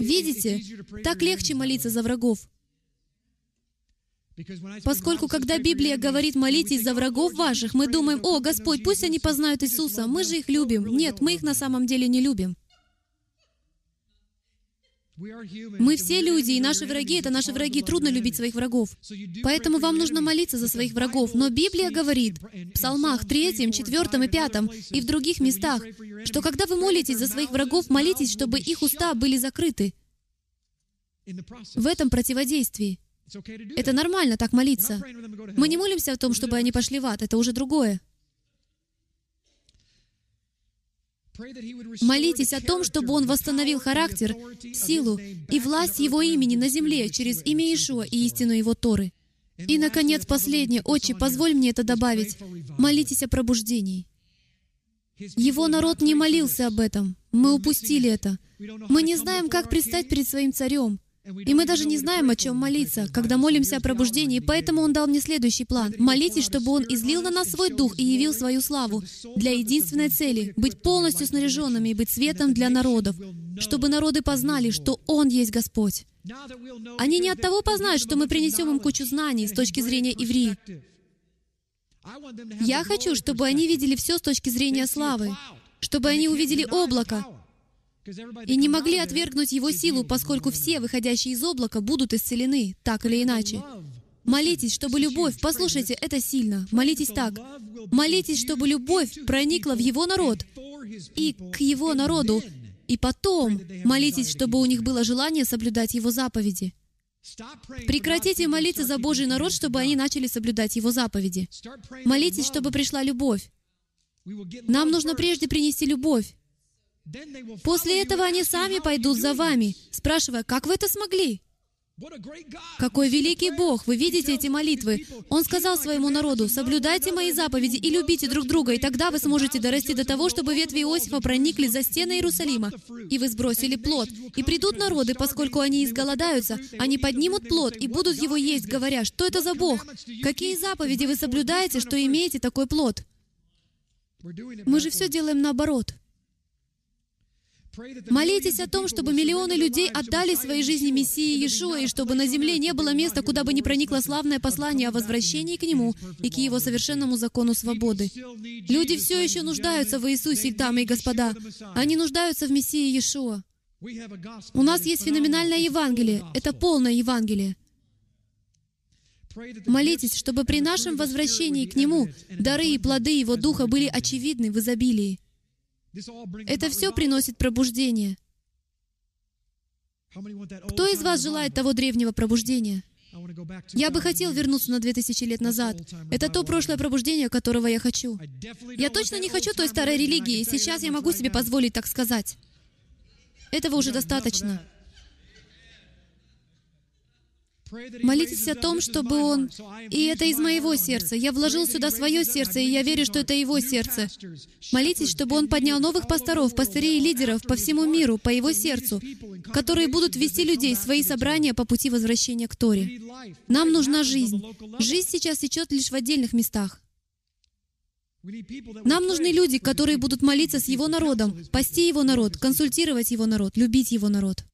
Видите, так легче молиться за врагов. Поскольку, когда Библия говорит «молитесь за врагов ваших», мы думаем, «О, Господь, пусть они познают Иисуса, мы же их любим». Нет, мы их на самом деле не любим. Мы все люди, и наши враги — это наши враги. Трудно любить своих врагов. Поэтому вам нужно молиться за своих врагов. Но Библия говорит в Псалмах 3, 4 и 5 и в других местах, что когда вы молитесь за своих врагов, молитесь, чтобы их уста были закрыты. В этом противодействии. Это нормально так молиться. Мы не молимся о том, чтобы они пошли в ад. Это уже другое. Молитесь о том, чтобы Он восстановил характер, силу и власть Его имени на земле через имя Иешуа и истину Его Торы. И, наконец, последнее. Отче, позволь мне это добавить. Молитесь о пробуждении. Его народ не молился об этом. Мы упустили это. Мы не знаем, как предстать перед своим царем. И мы даже не знаем, о чем молиться, когда молимся о пробуждении, поэтому Он дал мне следующий план. Молитесь, чтобы Он излил на нас свой дух и явил свою славу для единственной цели — быть полностью снаряженными и быть светом для народов, чтобы народы познали, что Он есть Господь. Они не от того познают, что мы принесем им кучу знаний с точки зрения иври. Я хочу, чтобы они видели все с точки зрения славы, чтобы они увидели облако, и не могли отвергнуть его силу, поскольку все, выходящие из облака, будут исцелены, так или иначе. Молитесь, чтобы любовь, послушайте, это сильно. Молитесь так. Молитесь, чтобы любовь проникла в его народ и к его народу. И потом молитесь, чтобы у них было желание соблюдать его заповеди. Прекратите молиться за Божий народ, чтобы они начали соблюдать его заповеди. Молитесь, чтобы пришла любовь. Нам нужно прежде принести любовь. После этого они сами пойдут за вами, спрашивая, как вы это смогли? Какой великий Бог! Вы видите эти молитвы? Он сказал своему народу, «Соблюдайте мои заповеди и любите друг друга, и тогда вы сможете дорасти до того, чтобы ветви Иосифа проникли за стены Иерусалима, и вы сбросили плод. И придут народы, поскольку они изголодаются, они поднимут плод и будут его есть, говоря, что это за Бог? Какие заповеди вы соблюдаете, что имеете такой плод?» Мы же все делаем наоборот. Молитесь о том, чтобы миллионы людей отдали свои жизни Мессии Иешуа, и чтобы на земле не было места, куда бы не проникло славное послание о возвращении к Нему и к Его совершенному закону свободы. Люди все еще нуждаются в Иисусе, дамы и господа. Они нуждаются в Мессии Иешуа. У нас есть феноменальное Евангелие. Это полное Евангелие. Молитесь, чтобы при нашем возвращении к Нему дары и плоды Его Духа были очевидны в изобилии. Это все приносит пробуждение. Кто из вас желает того древнего пробуждения? Я бы хотел вернуться на 2000 лет назад. Это то прошлое пробуждение, которого я хочу. Я точно не хочу той старой религии, сейчас я могу себе позволить так сказать. Этого уже достаточно. Молитесь о том, чтобы Он... И это из моего сердца. Я вложил сюда свое сердце, и я верю, что это Его сердце. Молитесь, чтобы Он поднял новых пасторов, пастырей и лидеров по всему миру, по Его сердцу, которые будут вести людей в свои собрания по пути возвращения к Торе. Нам нужна жизнь. Жизнь сейчас течет лишь в отдельных местах. Нам нужны люди, которые будут молиться с Его народом, пасти Его народ, консультировать Его народ, любить Его народ.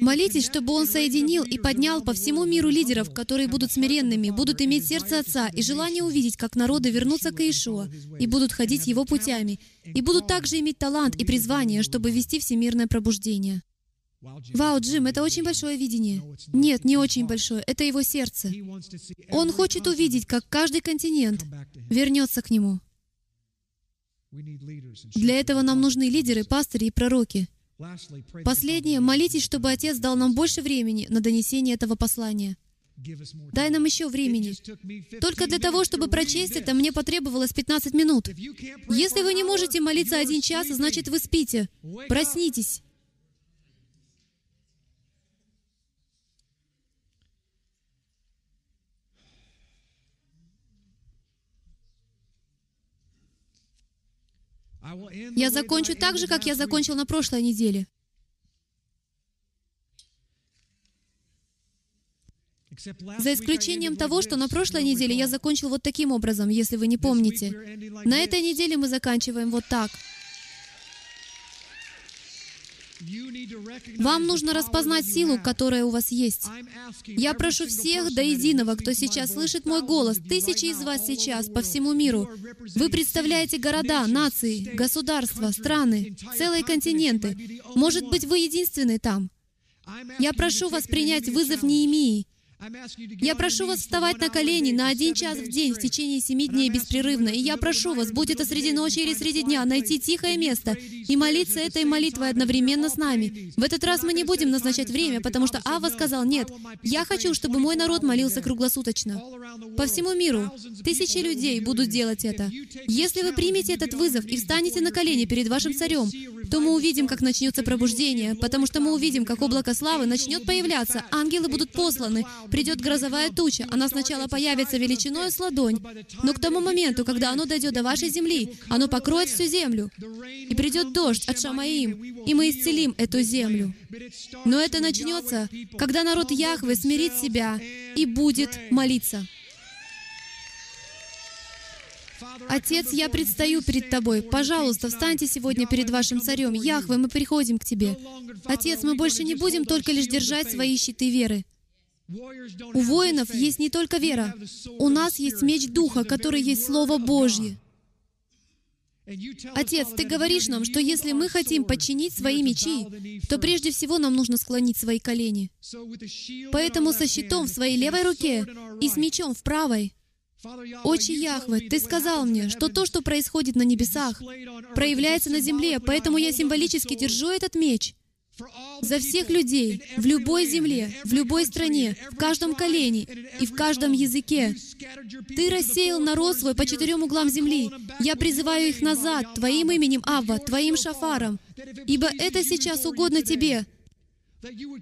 Молитесь, чтобы Он соединил и поднял по всему миру лидеров, которые будут смиренными, будут иметь сердце Отца и желание увидеть, как народы вернутся к Иешуа и будут ходить Его путями, и будут также иметь талант и призвание, чтобы вести всемирное пробуждение. Вау, Джим, это очень большое видение. Нет, не очень большое. Это его сердце. Он хочет увидеть, как каждый континент вернется к нему. Для этого нам нужны лидеры, пастыри и пророки. Последнее, молитесь, чтобы Отец дал нам больше времени на донесение этого послания. Дай нам еще времени. Только для того, чтобы прочесть это, мне потребовалось 15 минут. Если вы не можете молиться один час, значит вы спите. Проснитесь. Я закончу так же, как я закончил на прошлой неделе. За исключением того, что на прошлой неделе я закончил вот таким образом, если вы не помните. На этой неделе мы заканчиваем вот так. Вам нужно распознать силу, которая у вас есть. Я прошу всех до единого, кто сейчас слышит мой голос, тысячи из вас сейчас по всему миру. Вы представляете города, нации, государства, страны, целые континенты. Может быть, вы единственный там. Я прошу вас принять вызов Неемии я прошу вас вставать на колени на один час в день в течение семи дней беспрерывно. И я прошу вас, будь это среди ночи или среди дня, найти тихое место и молиться этой молитвой одновременно с нами. В этот раз мы не будем назначать время, потому что Ава сказал, нет, я хочу, чтобы мой народ молился круглосуточно. По всему миру тысячи людей будут делать это. Если вы примете этот вызов и встанете на колени перед вашим царем, то мы увидим, как начнется пробуждение, потому что мы увидим, как облако славы начнет появляться, ангелы будут посланы, придет грозовая туча, она сначала появится величиной с ладонь, но к тому моменту, когда оно дойдет до вашей земли, оно покроет всю землю, и придет дождь от Шамаим, и мы исцелим эту землю. Но это начнется, когда народ Яхвы смирит себя и будет молиться. Отец, я предстаю перед Тобой. Пожалуйста, встаньте сегодня перед вашим царем. Яхве, мы приходим к Тебе. Отец, мы больше не будем только лишь держать свои щиты веры. У воинов есть не только вера. У нас есть меч Духа, который есть Слово Божье. Отец, Ты говоришь нам, что если мы хотим подчинить свои мечи, то прежде всего нам нужно склонить свои колени. Поэтому со щитом в своей левой руке и с мечом в правой. Отче Яхве, Ты сказал мне, что то, что происходит на небесах, проявляется на земле, поэтому я символически держу этот меч за всех людей, в любой земле, в любой стране, в каждом колене и в каждом языке. Ты рассеял народ свой по четырем углам земли. Я призываю их назад Твоим именем, Авва, Твоим шафаром, ибо это сейчас угодно Тебе,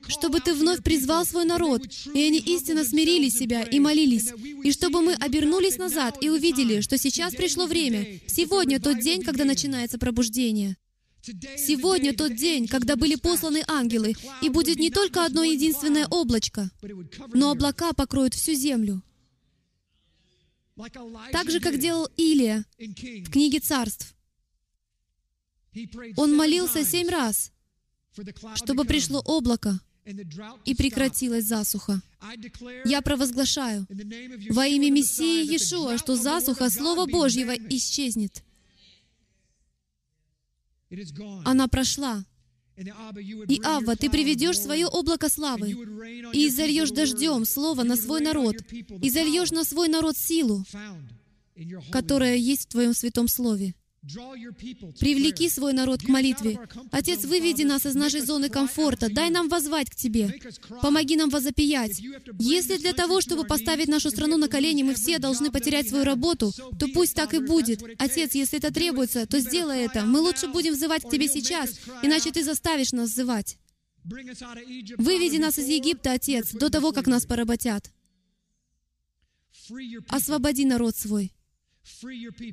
чтобы Ты вновь призвал свой народ, и они истинно смирили себя и молились, и чтобы мы обернулись назад и увидели, что сейчас пришло время, сегодня тот день, когда начинается пробуждение. Сегодня тот день, когда были посланы ангелы, и будет не только одно единственное облачко, но облака покроют всю землю. Так же, как делал Илия в книге царств. Он молился семь раз, чтобы пришло облако и прекратилась засуха. Я провозглашаю во имя Мессии Иешуа, что засуха Слова Божьего исчезнет. Она прошла. И, Авва, Ты приведешь свое облако славы, и зальешь дождем слово на свой народ, и зальешь на свой народ силу, которая есть в Твоем святом слове. Привлеки свой народ к молитве. Отец, выведи нас из нашей зоны комфорта. Дай нам возвать к Тебе. Помоги нам возопиять. Если для того, чтобы поставить нашу страну на колени, мы все должны потерять свою работу, то пусть так и будет. Отец, если это требуется, то сделай это. Мы лучше будем взывать к Тебе сейчас, иначе Ты заставишь нас взывать. Выведи нас из Египта, Отец, до того, как нас поработят. Освободи народ свой.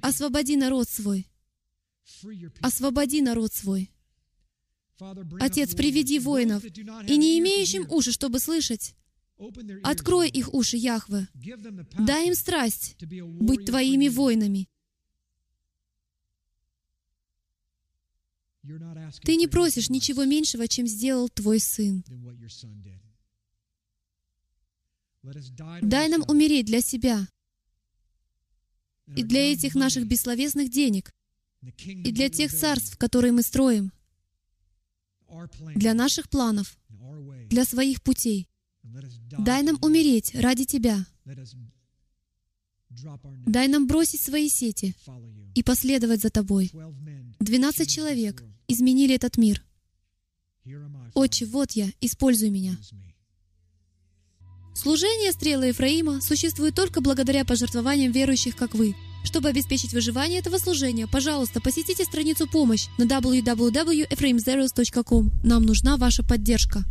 Освободи народ свой. Освободи народ свой. Отец, приведи воинов, и не имеющим уши, чтобы слышать, открой их уши, Яхве. Дай им страсть быть Твоими воинами. Ты не просишь ничего меньшего, чем сделал Твой Сын. Дай нам умереть для себя и для этих наших бессловесных денег, и для тех царств, которые мы строим, для наших планов, для своих путей. Дай нам умереть ради Тебя. Дай нам бросить свои сети и последовать за Тобой. Двенадцать человек изменили этот мир. Отче, вот я, используй меня. Служение стрелы Ефраима существует только благодаря пожертвованиям верующих, как вы. Чтобы обеспечить выживание этого служения, пожалуйста, посетите страницу «Помощь» на www.ephraimzeros.com. Нам нужна ваша поддержка.